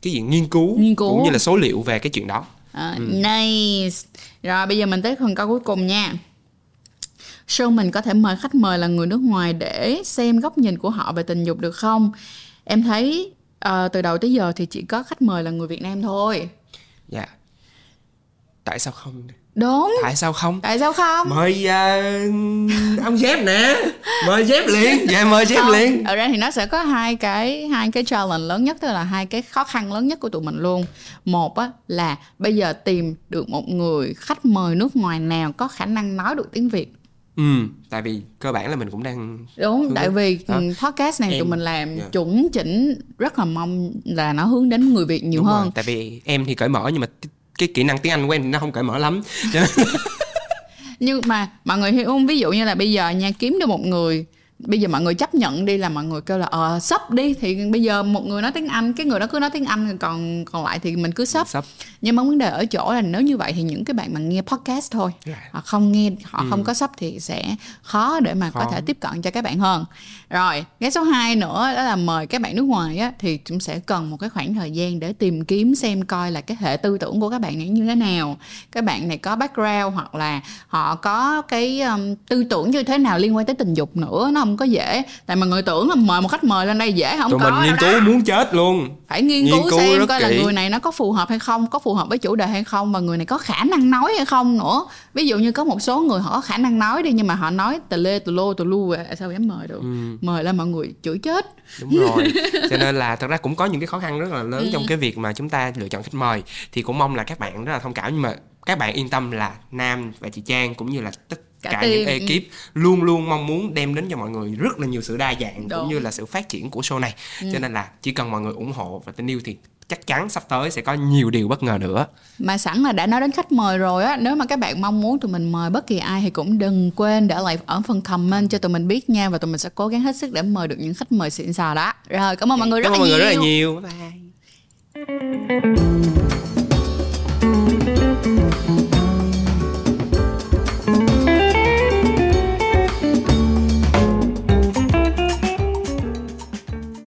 cái gì nghiên cứu, nghiên cứu. cũng như là số liệu về cái chuyện đó. À, ừ. nice. Rồi bây giờ mình tới phần câu cuối cùng nha. Show mình có thể mời khách mời là người nước ngoài để xem góc nhìn của họ về tình dục được không? Em thấy à, từ đầu tới giờ thì chỉ có khách mời là người Việt Nam thôi. Dạ. Tại sao không? Đúng. Tại sao không? Tại sao không? Mời uh, ông dép nè. Mời dép liền. Dạ mời dép liền. ở ra thì nó sẽ có hai cái hai cái challenge lớn nhất tức là hai cái khó khăn lớn nhất của tụi mình luôn. Một á là bây giờ tìm được một người khách mời nước ngoài nào có khả năng nói được tiếng việt Ừ, tại vì cơ bản là mình cũng đang đúng tại vì đó. podcast này em, tụi mình làm yeah. Dạ. chuẩn chỉnh rất là mong là nó hướng đến người việt nhiều đúng hơn rồi, tại vì em thì cởi mở nhưng mà cái kỹ năng tiếng anh của em thì nó không cởi mở lắm nhưng mà mọi người hiểu không ví dụ như là bây giờ nha kiếm được một người bây giờ mọi người chấp nhận đi là mọi người kêu là ờ sắp đi thì bây giờ một người nói tiếng anh cái người đó cứ nói tiếng anh còn còn lại thì mình cứ sắp nhưng mà vấn đề ở chỗ là nếu như vậy thì những cái bạn mà nghe podcast thôi yeah. họ không nghe họ ừ. không có sắp thì sẽ khó để mà khó. có thể tiếp cận cho các bạn hơn rồi cái số 2 nữa đó là mời các bạn nước ngoài á thì chúng sẽ cần một cái khoảng thời gian để tìm kiếm xem coi là cái hệ tư tưởng của các bạn này như thế nào. Các bạn này có background hoặc là họ có cái um, tư tưởng như thế nào liên quan tới tình dục nữa nó không có dễ. Tại mà người tưởng là mời một khách mời lên đây dễ không Tụi có mình nghiên cứu muốn chết luôn. Phải nghiên, nghiên cứu, cứu xem coi kỹ. là người này nó có phù hợp hay không có phù hợp với chủ đề hay không và người này có khả năng nói hay không nữa ví dụ như có một số người họ có khả năng nói đi nhưng mà họ nói tờ lê tờ lô tờ lu sao dám mời được ừ. mời lên mọi người chửi chết đúng rồi cho nên là thật ra cũng có những cái khó khăn rất là lớn ừ. trong cái việc mà chúng ta lựa chọn khách mời thì cũng mong là các bạn rất là thông cảm nhưng mà các bạn yên tâm là nam và chị trang cũng như là tất cả, cả những ekip luôn luôn mong muốn đem đến cho mọi người rất là nhiều sự đa dạng Đúng. cũng như là sự phát triển của show này ừ. cho nên là chỉ cần mọi người ủng hộ và tình yêu thì chắc chắn sắp tới sẽ có nhiều điều bất ngờ nữa. Mà sẵn là đã nói đến khách mời rồi á nếu mà các bạn mong muốn tụi mình mời bất kỳ ai thì cũng đừng quên để lại ở phần comment cho tụi mình biết nha và tụi mình sẽ cố gắng hết sức để mời được những khách mời xịn sò đó. Rồi cảm ơn mọi người rất cảm là nhiều cảm ơn mọi người rất là nhiều. bye